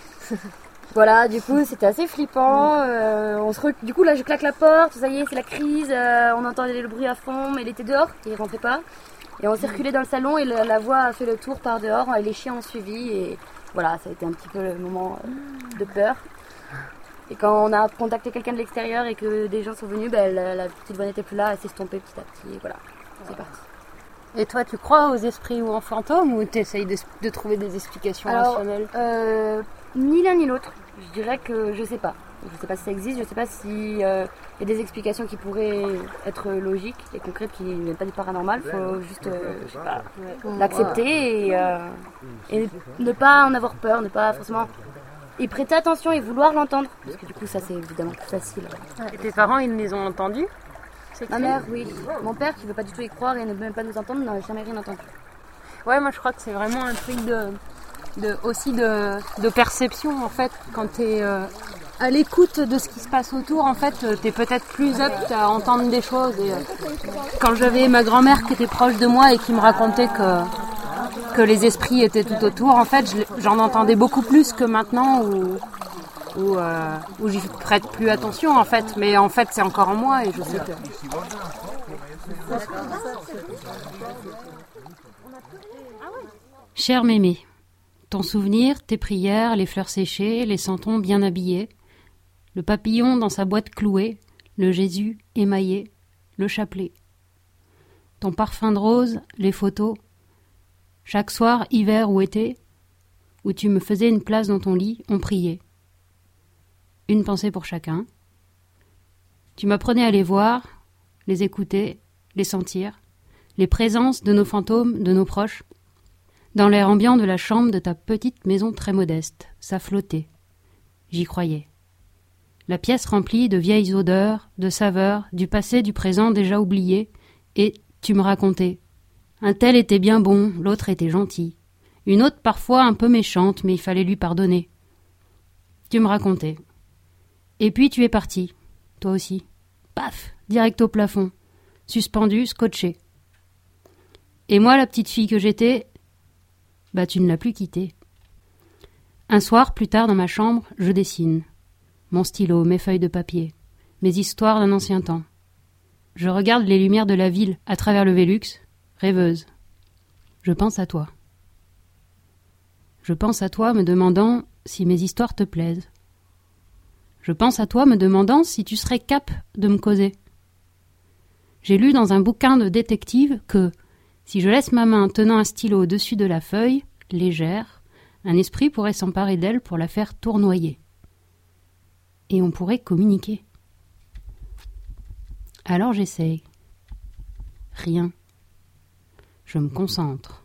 Voilà, du coup, c'était assez flippant. euh, on se re- Du coup, là, je claque la porte, ça y est, c'est la crise. euh, on entendait le bruit à fond, mais il était dehors, il rentrait pas. Et on circulait dans le salon et la, la voix a fait le tour par dehors et les chiens ont suivi. Et voilà, ça a été un petit peu le moment euh, de peur. Et quand on a contacté quelqu'un de l'extérieur et que des gens sont venus, ben, la, la petite voix n'était plus là, elle s'est estompée petit à petit. Et voilà, c'est parti. Et toi, tu crois aux esprits ou aux fantômes ou tu essayes de, de trouver des explications Alors, rationnelles? euh, ni l'un ni l'autre. Je dirais que je sais pas. Je sais pas si ça existe, je sais pas si euh, y a des explications qui pourraient être logiques et concrètes qui ne viennent pas du paranormal. Faut juste euh, je sais pas, l'accepter et, euh, et ne pas en avoir peur, ne pas forcément y prêter attention et vouloir l'entendre. Parce que du coup, ça c'est évidemment plus facile. Et tes parents, ils les ont entendus? Ma mère, oui. Mon père, qui veut pas du tout y croire et ne veut même pas nous entendre, n'a jamais rien entendu. Ouais, moi je crois que c'est vraiment un truc de, de aussi de, de perception en fait. Quand t'es euh, à l'écoute de ce qui se passe autour, en fait, euh, t'es peut-être plus apte à entendre des choses. Euh, quand j'avais ma grand-mère qui était proche de moi et qui me racontait que, que les esprits étaient tout autour, en fait, j'en entendais beaucoup plus que maintenant où, où, euh, où j'y prête plus attention en fait. Mais en fait, c'est encore en moi et je sais que. Cher mémé, ton souvenir, tes prières, les fleurs séchées, les santons bien habillés, le papillon dans sa boîte clouée, le Jésus émaillé, le chapelet. Ton parfum de rose, les photos, chaque soir, hiver ou été, où tu me faisais une place dans ton lit, on priait. Une pensée pour chacun. Tu m'apprenais à les voir, les écouter, les sentir, les présences de nos fantômes, de nos proches. Dans l'air ambiant de la chambre de ta petite maison très modeste, ça flottait. J'y croyais. La pièce remplie de vieilles odeurs, de saveurs, du passé, du présent déjà oublié, et tu me racontais. Un tel était bien bon, l'autre était gentil. Une autre parfois un peu méchante, mais il fallait lui pardonner. Tu me racontais. Et puis tu es parti, toi aussi. Paf, direct au plafond, suspendu, scotché. Et moi, la petite fille que j'étais, bah tu ne l'as plus quitté. Un soir, plus tard dans ma chambre, je dessine. Mon stylo, mes feuilles de papier, mes histoires d'un ancien temps. Je regarde les lumières de la ville à travers le Vélux, rêveuse. Je pense à toi. Je pense à toi me demandant si mes histoires te plaisent. Je pense à toi me demandant si tu serais cap de me causer. J'ai lu dans un bouquin de détective que, si je laisse ma main tenant un stylo au-dessus de la feuille, légère, un esprit pourrait s'emparer d'elle pour la faire tournoyer. Et on pourrait communiquer. Alors j'essaye. Rien. Je me concentre.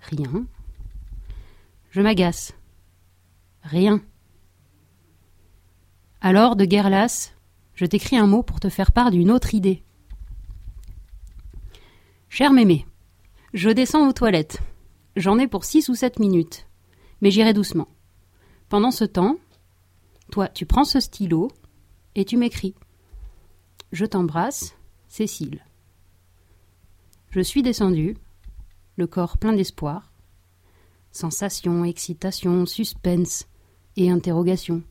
Rien. Je m'agace. Rien. Alors, de guerre lasse, je t'écris un mot pour te faire part d'une autre idée. Cher mémé, je descends aux toilettes. J'en ai pour six ou sept minutes, mais j'irai doucement. Pendant ce temps, toi, tu prends ce stylo et tu m'écris. Je t'embrasse, Cécile. Je suis descendue, le corps plein d'espoir. Sensation, excitation, suspense et interrogation.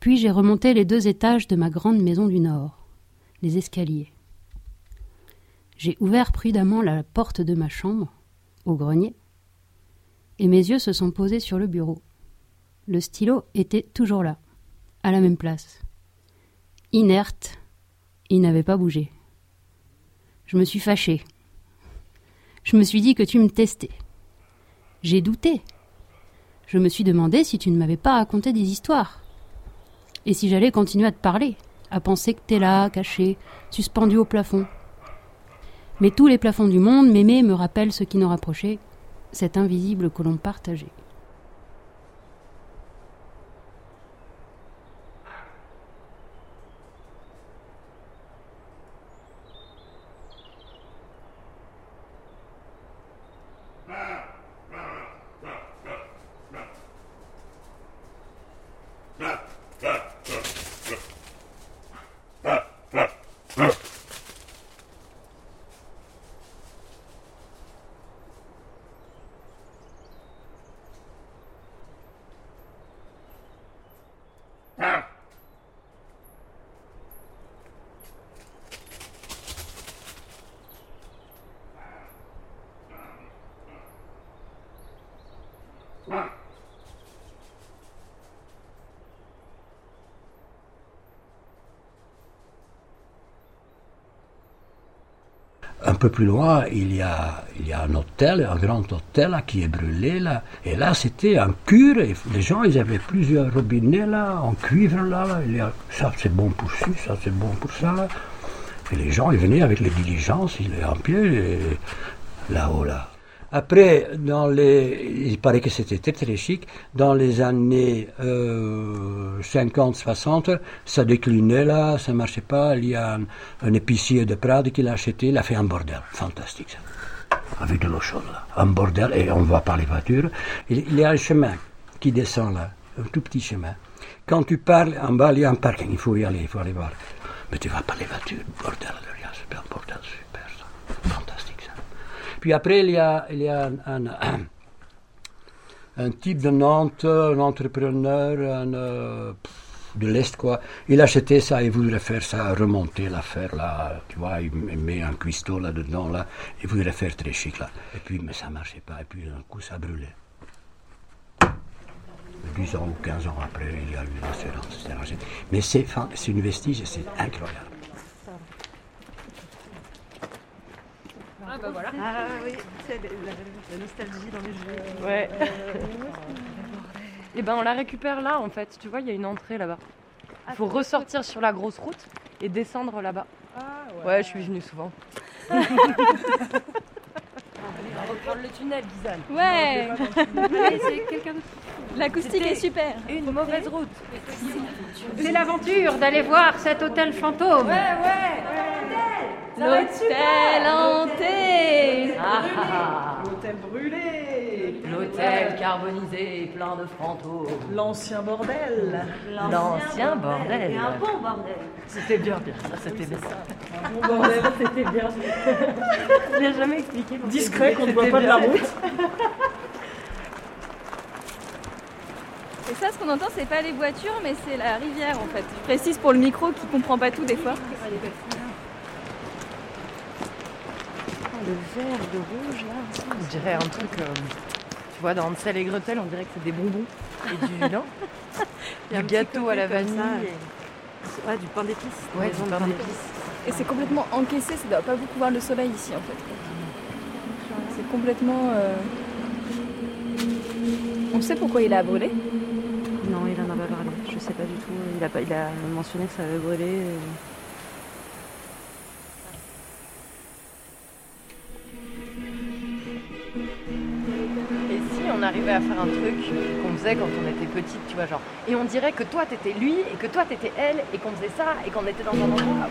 Puis j'ai remonté les deux étages de ma grande maison du Nord, les escaliers. J'ai ouvert prudemment la porte de ma chambre, au grenier, et mes yeux se sont posés sur le bureau. Le stylo était toujours là, à la même place. Inerte, il n'avait pas bougé. Je me suis fâchée. Je me suis dit que tu me testais. J'ai douté. Je me suis demandé si tu ne m'avais pas raconté des histoires. Et si j'allais continuer à te parler, à penser que t'es là, caché, suspendu au plafond. Mais tous les plafonds du monde m'aimaient et me rappellent ce qui nous rapprochait, cet invisible que l'on. Peu plus loin, il y a, il y a un hôtel, un grand hôtel qui est brûlé là. Et là, c'était un cure. Les gens, ils avaient plusieurs robinets là, en cuivre là. ça c'est bon pour ci, ça c'est bon pour ça. Et les gens, ils venaient avec les diligences, ils les remplissaient là-haut là. Après, dans les, il paraît que c'était très très chic. Dans les années euh, 50-60, ça déclinait là, ça marchait pas. Il y a un, un épicier de Prades qui l'a acheté, il a fait un bordel, fantastique ça, avec de l'eau chaude là, un bordel et on voit par les voitures. Il, y a un chemin qui descend là, un tout petit chemin. Quand tu parles en bas, il y a un parking, il faut y aller, il faut aller voir. Mais tu vas par les voitures, bordel, a un bordel. Puis après, il y a, un, type de Nantes, un entrepreneur euh, de l'Est, quoi. Il achetait ça, il voudrait faire ça, remonter l'affaire, là. Tu vois, il met un cuistot là-dedans, là. Il voudrait faire très chic, là. Et puis, mais ça marchait pas. Et puis, d'un coup, ça brûlait. 10 ans ou 15 ans après, il y a eu l'assurance. Mais c'est une vestige, c'est incroyable. Ah bah voilà. Ah oui, c'est la, la, nostalgie dans les jeux. Ouais. et ben on la récupère là en fait. Tu vois, il y a une entrée là-bas. Il faut ressortir sur la grosse route et descendre là-bas. Ah ouais. Ouais, je suis venue souvent. On va reprendre le tunnel, Gizane. Ouais. c'est quelqu'un L'acoustique est super. Une mauvaise route. C'est l'aventure d'aller voir cet hôtel fantôme. Ouais, ouais. L'hôtel hanté. L'hôtel brûlé. L'hôtel carbonisé, plein de fantômes. L'ancien bordel. L'ancien bordel. un bon bordel. C'était bien, bien. Ça, c'était bien. Un bon bordel. c'était bien. Je l'ai jamais expliqué. Discret qu'on ne voit pas de la route. Et ça, ce qu'on entend, c'est pas les voitures, mais c'est la rivière en fait. Je précise pour le micro qui comprend pas tout des fois. Le vert, le rouge là. On dirait un truc. euh, tu vois, dans Hansel et Gretel, on dirait que c'est des bonbons. Et du, non Il y a un Du gâteau à la vanille. et- Ouais, du pain d'épices. Ouais, Maison du de pain d'épices. Et c'est complètement encaissé, ça doit pas beaucoup voir le soleil ici en fait. C'est complètement. euh, On sait pourquoi il a brûlé Non, il en a pas parlé. Je sais pas du tout. Il a, pas, il a mentionné que ça avait brûlé. et- on arrivait à faire un truc qu'on faisait quand on était petite, tu vois, genre. Et on dirait que toi t'étais lui, et que toi t'étais elle, et qu'on faisait ça, et qu'on était dans un endroit.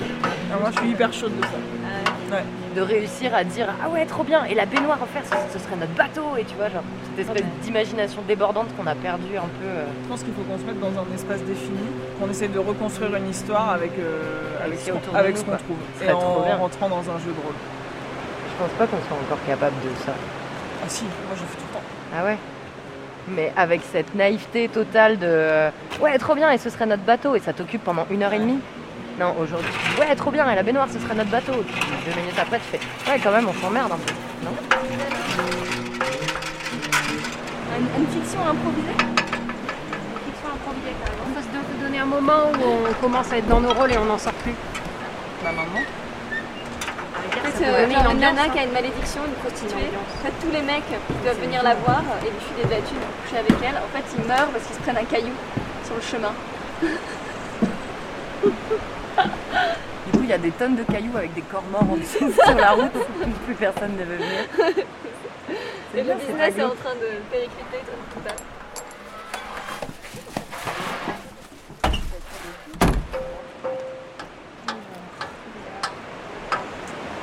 Ah, moi, je suis hyper chaude de ça. De réussir à dire ah ouais trop bien et la baignoire en faire ce, ce serait notre bateau et tu vois genre cette espèce d'imagination débordante qu'on a perdu un peu. euh. Je pense qu'il faut qu'on se mette dans un espace défini, qu'on essaye de reconstruire une histoire avec, euh, avec, ce qu'on avec ce trouve. Et en rentrant dans un jeu de rôle. Je pense pas qu'on soit encore capable de ça. Ah si, moi je fais tout le temps. Ah ouais Mais avec cette naïveté totale de euh, ouais trop bien et ce serait notre bateau et ça t'occupe pendant une heure et demie. Non aujourd'hui tu dis, ouais trop bien et la baignoire ce serait notre bateau. Et puis deux minutes après tu fais ouais quand même on s'emmerde un peu. Non? Une, une fiction improvisée? Une fiction improvisée, carrément. On peut se don- donner un moment où on commence à être dans nos rôles et on n'en sort plus. Bah maintenant. En fait, Ça peut euh, donner genre une nana hein. qui a une malédiction, une prostituée. En fait, tous les mecs qui doivent venir la voir et lui filer de la thune pour coucher avec elle, en fait, ils meurent parce qu'ils se prennent un caillou sur le chemin. Du coup il y a des tonnes de cailloux avec des corps morts en dessous sur la route plus personne ne veut venir. Et le business est en train de péricliter tout ça.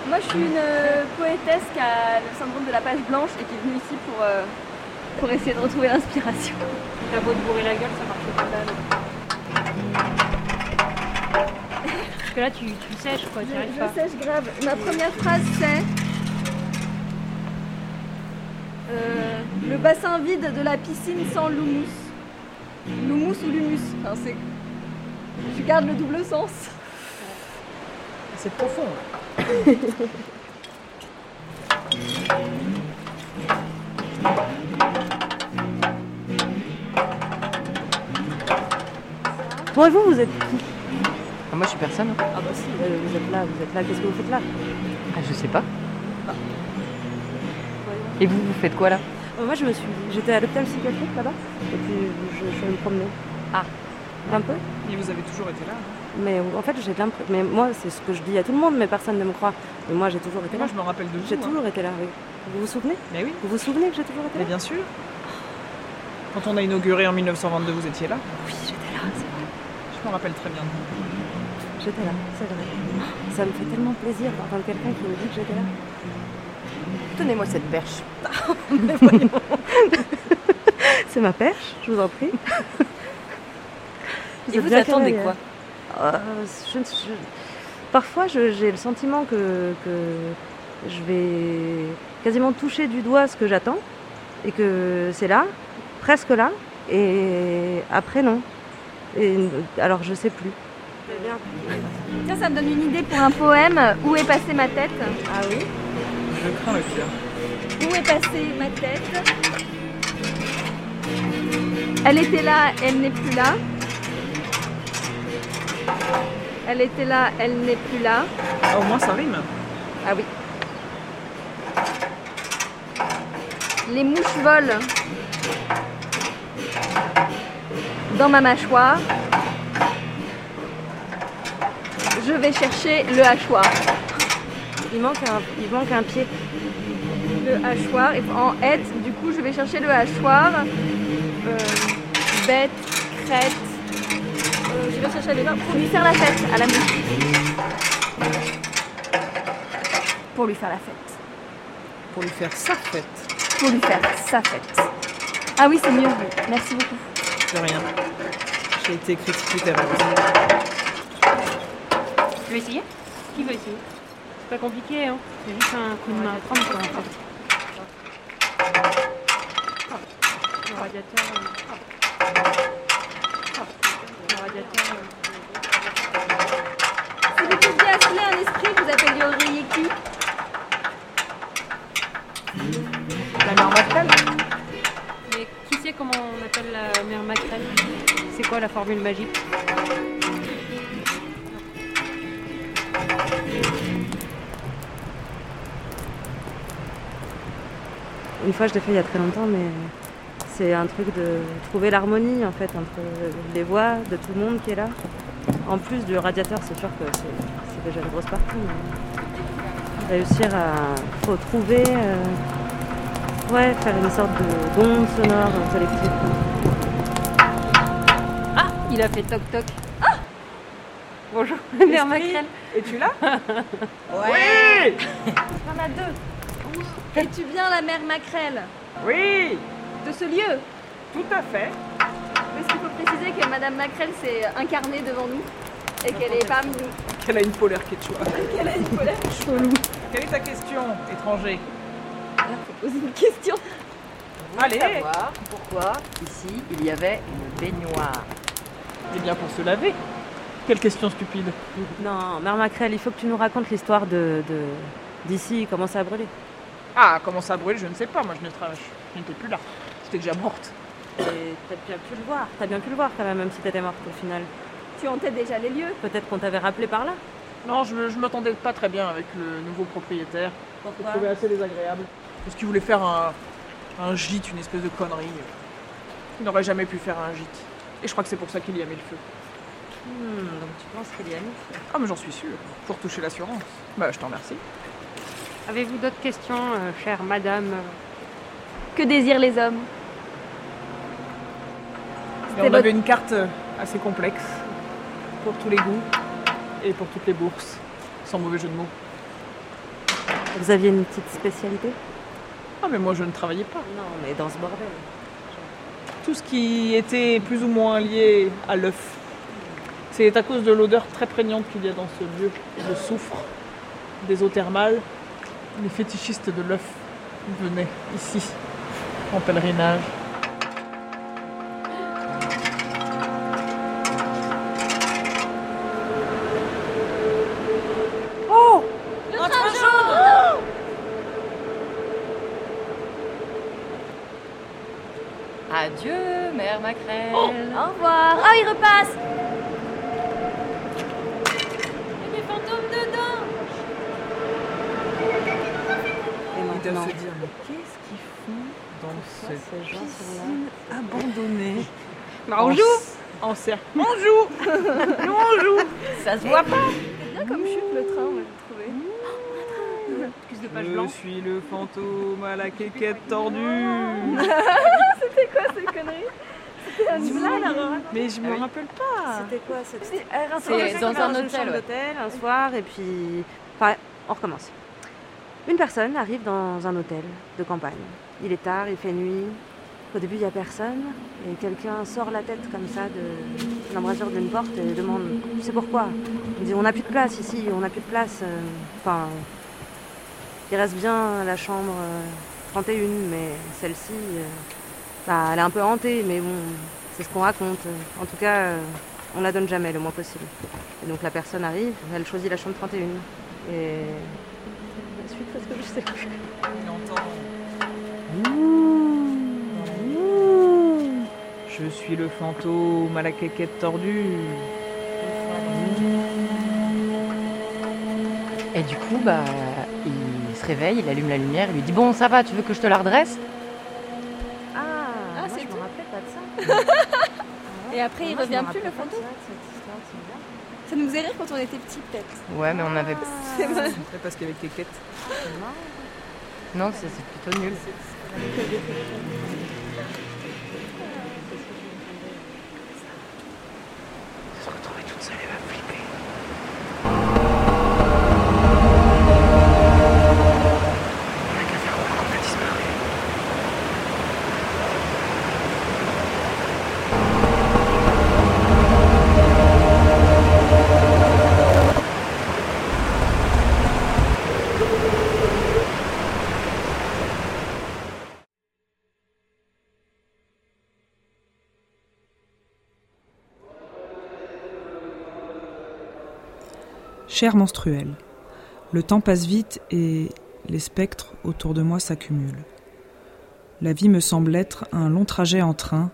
Moi, je suis une euh, poétesse qui a le syndrome de la page blanche et qui est venue ici pour, euh, pour essayer de retrouver l'inspiration. T'as beau te bourrer la gueule, ça marche pas dalle. Parce que là, tu, tu sèches quoi, tu arrives Je, pas. je sèche grave. Ma première phrase c'est euh, le bassin vide de la piscine sans l'humus. L'humus ou l'humus? Enfin, c'est... Je garde le double sens. C'est profond. Bon, et vous, vous êtes qui Ah, moi je suis personne. hein. Ah bah si, euh, vous êtes là, vous êtes là, qu'est-ce que vous faites là Ah je sais pas. Et vous vous faites quoi là Euh, Moi, je me suis... J'étais à l'hôpital psychiatrique là-bas, et puis je, je suis allée me promener. Ah Un peu Et vous avez toujours été là hein Mais en fait, j'ai de l'impression... Mais moi, c'est ce que je dis à tout le monde, mais personne ne me croit. Mais moi, j'ai toujours été Moi là. je me rappelle de vous. J'ai hein. toujours été là, oui. Vous vous souvenez? Mais oui. Vous vous souvenez que j'ai toujours été Mais là? bien sûr. Quand on a inauguré en 1922, vous étiez là Oui, j'étais là, c'est vrai. Je me rappelle très bien. J'étais là, c'est vrai. Ça me fait tellement plaisir d'entendre quelqu'un qui me dit que j'étais là. Tenez-moi cette perche. Mais voyons. c'est ma perche, je vous en prie. Et vous attendez quoi? hein. Euh, je ne- je- Parfois, j'ai le sentiment que, que je vais quasiment toucher du doigt ce que j'attends et que c'est là, presque là, et après non. Et, alors je sais plus. Tiens, ça me donne une idée pour un poème. Où est passée ma tête? Ah oui? Je crains le pire. Où est passée ma tête? Elle était là, elle n'est plus là. Elle était là, elle n'est plus là. Ah, au moins ça rime. Ah oui. Les mouches volent dans ma mâchoire. Je vais chercher le hachoir. Il manque un, il manque un pied. Le hachoir en hête, du coup je vais chercher le hachoir. Euh, bête, crête. Euh, je vais chercher les pour lui faire la fête à la mouche. Pour lui faire la fête. Pour lui faire sa fête. Pour lui faire sa fête. Ah oui, c'est mieux. Merci beaucoup. De rien. J'ai été critique littéraire. Tu veux essayer? Qui veut essayer? C'est pas compliqué, hein C'est juste un coup de main à prendre, quoi, en fait. Euh, Le radiateur... euh, Si vous pouviez appeler un esprit, vous appelleriez qui La mère maquerelle Mais qui sait comment on appelle la mère maquerelle C'est quoi la formule magique Une fois, je l'ai fait il y a très longtemps, mais c'est un truc de trouver l'harmonie en fait entre les voix de tout le monde qui est là. En plus du radiateur, c'est sûr que c'est déjà une grosse partie. mais réussir à faut trouver, euh, ouais, faire une sorte de d'onde sonore collective. Ah Il a fait toc toc. Bonjour, Esprit, Mère Macrel. Es-tu là? Ouais On en a deux. Es-tu bien la mère Macrel Oui De ce lieu Tout à fait. Est-ce qu'il faut préciser que Madame Macrel s'est incarnée devant nous et qu'elle est femme Qu'elle a une polaire quechua. qu'elle a une polaire Chelou. Quelle est ta question, étranger? Faut poser une question. Allez savoir pourquoi ici il y avait une baignoire. Eh bien pour se laver. Quelle question stupide. Non, Mère Macrel, il faut que tu nous racontes l'histoire de de- d'ici, comment ça a brûlé? Ah, comment ça a brûlé, je ne sais pas. Moi, je je n'étais plus là. J'étais déjà morte. T'as bien pu le voir. T'as bien pu le voir quand même, même si t'étais morte au final. Tu hantais déjà les lieux Peut-être qu'on t'avait rappelé par là. Non, je, je m'entendais pas très bien avec le nouveau propriétaire. Je le Pourquoi trouvais assez désagréable. Parce qu'il voulait faire un, un gîte, une espèce de connerie. Il n'aurait jamais pu faire un gîte. Et je crois que c'est pour ça qu'il y a mis le feu. Hmm, donc tu penses qu'il y a mis Ah, mais j'en suis sûr. Pour toucher l'assurance. Bah, je t'en remercie. Avez-vous d'autres questions, euh, chère madame? Que désirent les hommes? Et on votre- avait une carte euh, assez complexe. Pour tous les goûts. Et pour toutes les bourses. Sans mauvais jeu de mots. Vous aviez une petite spécialité? Ah, mais moi, je ne travaillais pas. Non, mais dans ce bordel. tout ce qui était plus ou moins lié à l'œuf. C'est à cause de l'odeur très prégnante qu'il y a dans ce lieu, le soufre, des eaux thermales. Les fétichistes de l'œuf venaient ici, en pèlerinage. Oh Un train jaune Adieu, mère Macrel. Au revoir. Ah, il repasse. Il y a des fantômes dedans. Et Ils doivent maintenant se dire, mais qu'est-ce qu'ils font dans Pourquoi cette ces piscine abandonnée Bah, on En joue. S- En cercle. On joue. Nous on joue. Ça se voit pas. C'est bien comme chute le train, moi j'ai trouvé. Je suis le fantôme à la quéquette tordue. C'était quoi cette connerie? Mais je me Ah oui. rappelle pas C'était quoi cette C'est dans un une hôtel, chambre ouais. d'hôtel un soir et puis. Enfin, on recommence. Une personne arrive dans un hôtel de campagne. Il est tard, il fait nuit. Au début, il n'y a personne et quelqu'un sort la tête comme ça de l'embrasure d'une porte et demande C'est pourquoi? Il dit On n'a plus de place ici, on n'a plus de place. euh, Enfin, il reste bien la chambre euh, 31, mais celle-ci, euh, bah, elle est un peu hantée, mais bon, c'est ce qu'on raconte. En tout cas, euh, on la donne jamais le moins possible. Et donc la personne arrive, elle choisit la chambre 31. Et la suite, parce que je sais plus. Il entend. Je suis le fantôme à la quéquette tordue. Et du coup, bah, il se réveille, il allume la lumière, il lui dit Bon, ça va, tu veux que je te la redresse? Et après, il revient plus le fantôme ça, nous faisait rire quand on était petits, peut-être. Ouais, mais on avait. C'est vrai. Parce qu'avec quéquette. Non, c'est c'est plutôt nul. Cher menstruel, le temps passe vite et les spectres autour de moi s'accumulent. La vie me semble être un long trajet en train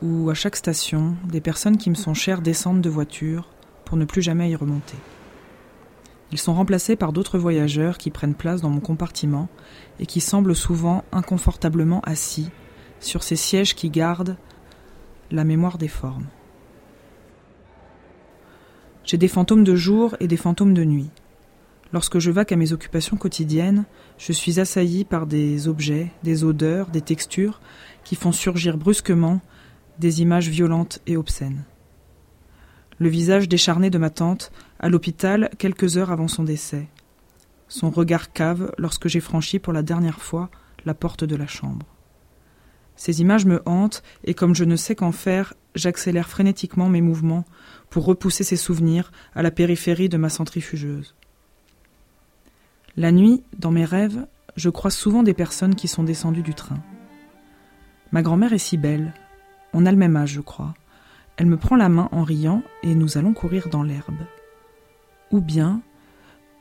où, à chaque station, des personnes qui me sont chères descendent de voiture pour ne plus jamais y remonter. Ils sont remplacés par d'autres voyageurs qui prennent place dans mon compartiment et qui semblent souvent inconfortablement assis sur ces sièges qui gardent la mémoire des formes. J'ai des fantômes de jour et des fantômes de nuit. Lorsque je vaque à mes occupations quotidiennes, je suis assailli par des objets, des odeurs, des textures qui font surgir brusquement des images violentes et obscènes. le visage décharné de ma tante, à l'hôpital quelques heures avant son décès. Son regard cave lorsque j'ai franchi pour la dernière fois la porte de la chambre. Ces images me hantent, et comme je ne sais qu'en faire, j'accélère frénétiquement mes mouvements pour repousser ces souvenirs à la périphérie de ma centrifugeuse. La nuit, dans mes rêves, je croise souvent des personnes qui sont descendues du train. Ma grand-mère est si belle. On a le même âge, je crois. Elle me prend la main en riant et nous allons courir dans l'herbe. Ou bien,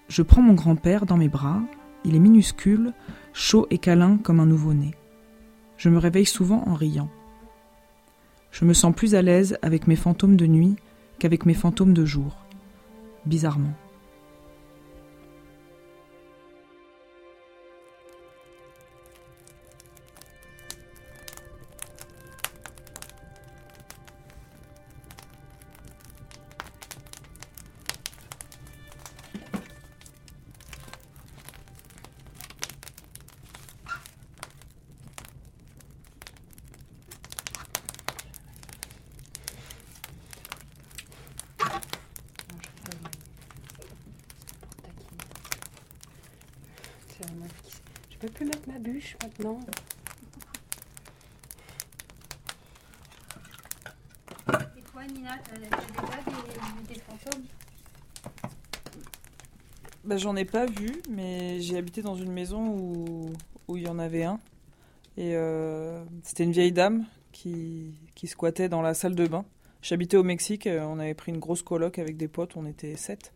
je prends mon grand-père dans mes bras, il est minuscule, chaud et câlin comme un nouveau-né. Je me réveille souvent en riant. Je me sens plus à l'aise avec mes fantômes de nuit qu'avec mes fantômes de jour. Bizarrement. J'en ai pas vu, mais j'ai habité dans une maison où, où il y en avait un. Et euh, c'était une vieille dame qui, qui squattait dans la salle de bain. J'habitais au Mexique, euh, on avait pris une grosse coloc avec des potes, on était sept.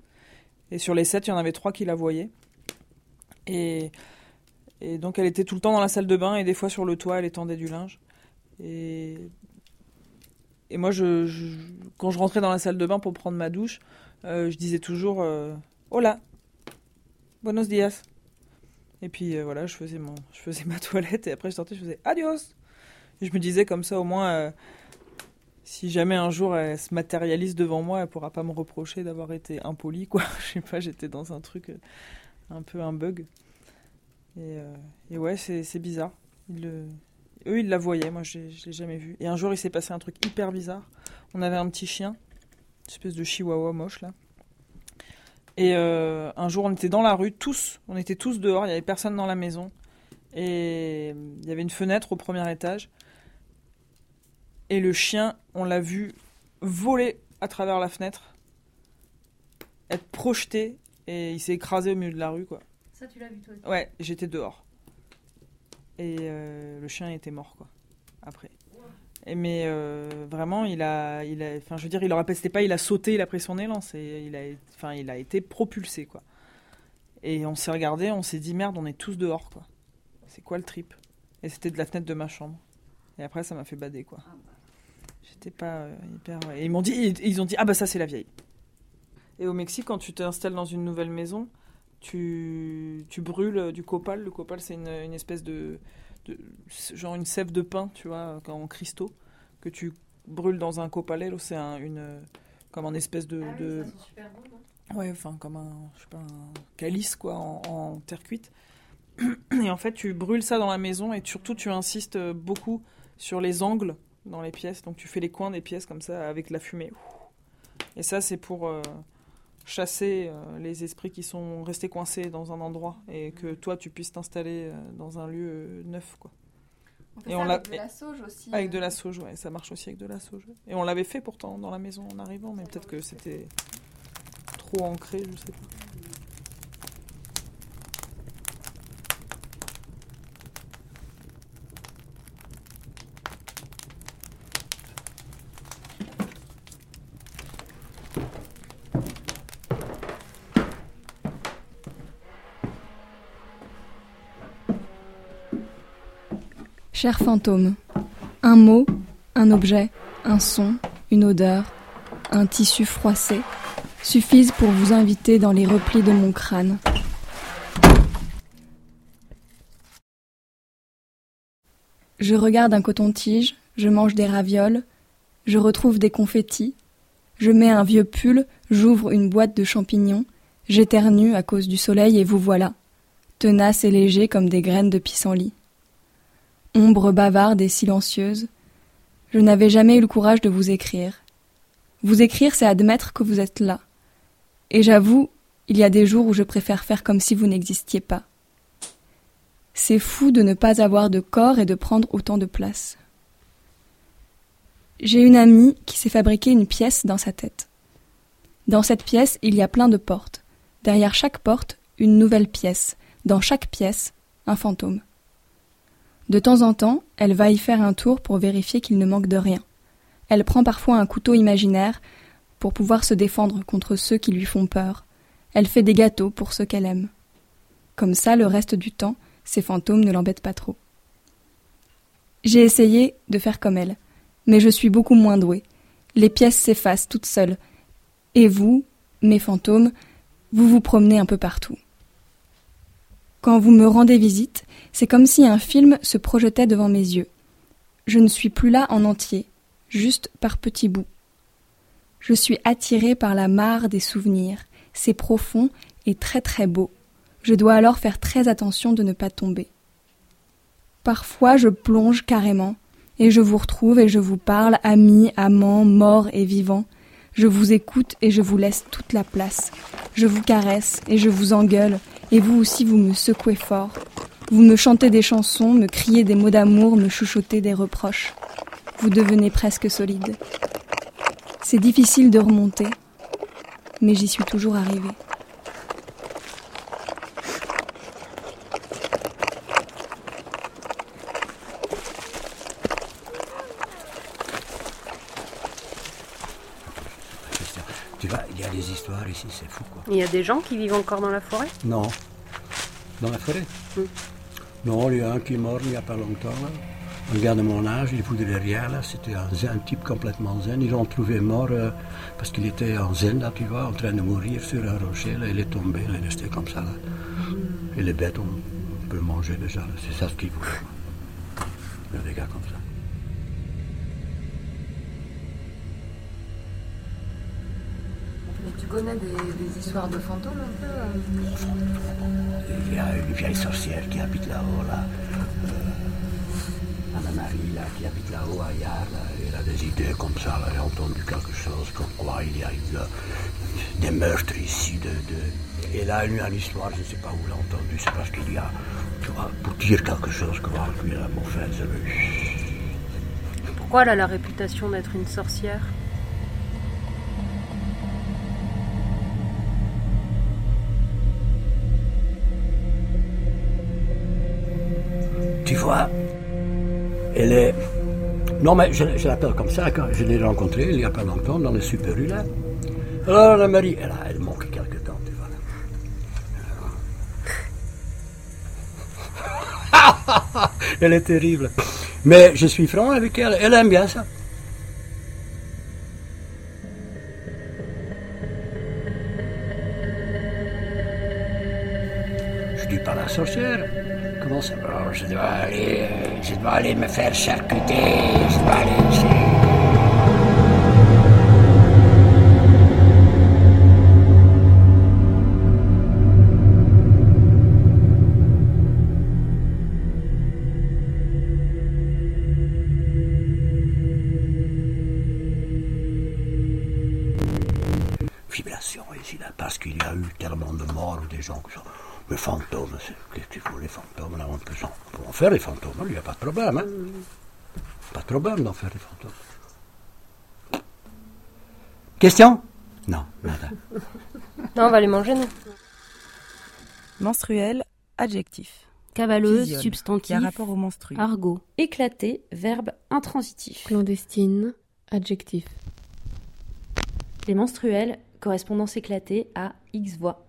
Et sur les sept, il y en avait trois qui la voyaient. Et, et donc elle était tout le temps dans la salle de bain et des fois sur le toit, elle étendait du linge. Et, et moi, je, quand je rentrais dans la salle de bain pour prendre ma douche, euh, je disais toujours euh, Hola, buenos dias. Et puis euh, voilà, je faisais, mon, je faisais ma toilette et après je sortais, je faisais adios. Et je me disais comme ça, au moins, euh, si jamais un jour elle se matérialise devant moi, elle pourra pas me reprocher d'avoir été impolie, quoi. Je sais pas, j'étais dans un truc, euh, un peu un bug. Et, ouais, c'est bizarre. Eux, ils la voyaient, moi je je l'ai jamais vu. Et un jour, il s'est passé un truc hyper bizarre. On avait un petit chien, une espèce de chihuahua moche là. Et euh, un jour, on était dans la rue, tous, on était tous dehors, il n'y avait personne dans la maison. Et il y avait une fenêtre au premier étage. Et le chien, on l'a vu voler à travers la fenêtre, être projeté, et il s'est écrasé au milieu de la rue, quoi. Ça, tu l'as vu toi aussi? Ouais, j'étais dehors. Et euh, le chien était mort, quoi, après. Mais euh, vraiment, il a, il a, enfin, je veux dire, il pesté pas, il a sauté, il a pris son élan, c'est, il a, enfin, il a été propulsé, quoi. Et on s'est regardé, on s'est dit merde, on est tous dehors, quoi. C'est quoi le trip? Et c'était de la fenêtre de ma chambre. Et après, ça m'a fait bader, quoi. J'étais pas euh, hyper. Et ils m'ont dit, ils, ils ont dit, ah bah ça c'est la vieille. Et au Mexique, quand tu t'installes dans une nouvelle maison, tu, tu brûles du copal. Le copal, c'est une, une espèce de, de- genre une sève de pin, tu vois, en cristaux, que tu brûles dans un copalel. C'est un, une, comme un espèce de, de- ouais, enfin comme un, je sais pas, un calice quoi, en, en terre cuite. Et en fait, tu brûles ça dans la maison et surtout tu insistes beaucoup sur les angles dans les pièces. Donc tu fais les coins des pièces comme ça avec la fumée. Et ça, c'est pour euh, chasser euh, les esprits qui sont restés coincés dans un endroit et que toi, tu puisses t'installer euh, dans un lieu euh, neuf, quoi. On fait Et ça l'a- avec de la sauge aussi. Avec de la sauge, ouais, ça marche aussi avec de la sauge. Et on l'avait fait pourtant dans la maison en arrivant, mais peut-être que c'était trop ancré, je sais pas. Cher fantôme, un mot, un objet, un son, une odeur, un tissu froissé suffisent pour vous inviter dans les replis de mon crâne. Je regarde un coton-tige, je mange des ravioles, je retrouve des confettis, je mets un vieux pull, j'ouvre une boîte de champignons, j'éternue à cause du soleil et vous voilà, tenace et léger comme des graines de pissenlit. Ombre bavarde et silencieuse, je n'avais jamais eu le courage de vous écrire. Vous écrire, c'est admettre que vous êtes là. Et j'avoue, il y a des jours où je préfère faire comme si vous n'existiez pas. C'est fou de ne pas avoir de corps et de prendre autant de place. J'ai une amie qui s'est fabriqué une pièce dans sa tête. Dans cette pièce, il y a plein de portes. Derrière chaque porte, une nouvelle pièce. Dans chaque pièce, un fantôme. De temps en temps, elle va y faire un tour pour vérifier qu'il ne manque de rien. Elle prend parfois un couteau imaginaire pour pouvoir se défendre contre ceux qui lui font peur. Elle fait des gâteaux pour ceux qu'elle aime. Comme ça, le reste du temps, ces fantômes ne l'embêtent pas trop. J'ai essayé de faire comme elle, mais je suis beaucoup moins douée. Les pièces s'effacent toutes seules. Et vous, mes fantômes, vous vous promenez un peu partout. Quand vous me rendez visite, c'est comme si un film se projetait devant mes yeux. Je ne suis plus là en entier, juste par petits bouts. Je suis attirée par la mare des souvenirs, c'est profond et très très beau. Je dois alors faire très attention de ne pas tomber. Parfois je plonge carrément, et je vous retrouve et je vous parle, amis, amants, morts et vivants. Je vous écoute et je vous laisse toute la place. Je vous caresse et je vous engueule, et vous aussi vous me secouez fort. Vous me chantez des chansons, me criez des mots d'amour, me chuchotez des reproches. Vous devenez presque solide. C'est difficile de remonter, mais j'y suis toujours arrivée. Tu vois, il y a des histoires ici, c'est fou quoi. Il y a des gens qui vivent encore dans la forêt? Non. Dans la forêt? Mm. Non, il y a un qui est mort il n'y a pas longtemps. Là. Un gars de mon âge, il voulait rien là. C'était un, un type complètement zen. Ils l'ont trouvé mort euh, parce qu'il était en zen là, tu vois, en train de mourir sur un rocher. Là. Il est tombé, il est resté comme ça là. Et les bêtes, on, on peut manger déjà. C'est ça ce qu'ils voulaient. Des gars comme ça. Connais des, des histoires de fantômes un peu euh Il y a une vieille sorcière qui habite là-haut, là. Euh, Anna-Marie, là, qui habite là-haut, à Yard, là. Elle a des idées comme ça, là. Elle a entendu quelque chose, comme quoi il y a eu là, des meurtres ici. De, de... Et là, elle a une histoire, je ne sais pas où elle a entendu. C'est parce qu'il y a, tu vois, pour dire quelque chose, là, bon, fait, ça veut- Pourquoi elle a la réputation d'être une sorcière? Elle est. Non, mais je, l'appelle comme ça quand je l'ai rencontrée il n'y a pas longtemps dans le Super U là. Alors, la Marie, elle, elle manque quelque temps, tu vois. elle est terrible. Mais je suis franc avec elle, elle aime bien ça. Je dis pas la sorcière. Comment ça va Je dois aller, je dois aller me faire charcuter. Je dois aller ici. Problème, hein. Pas de problème d'en faire des fantômes. Question? Non, nada. Non, on va les manger, nous. Menstruel, adjectif. Cavaleuse, substantif. qui a rapport au menstru. Argot. Éclaté, verbe intransitif. Clandestine, adjectif. Les menstruels, correspondance éclatée à X voix.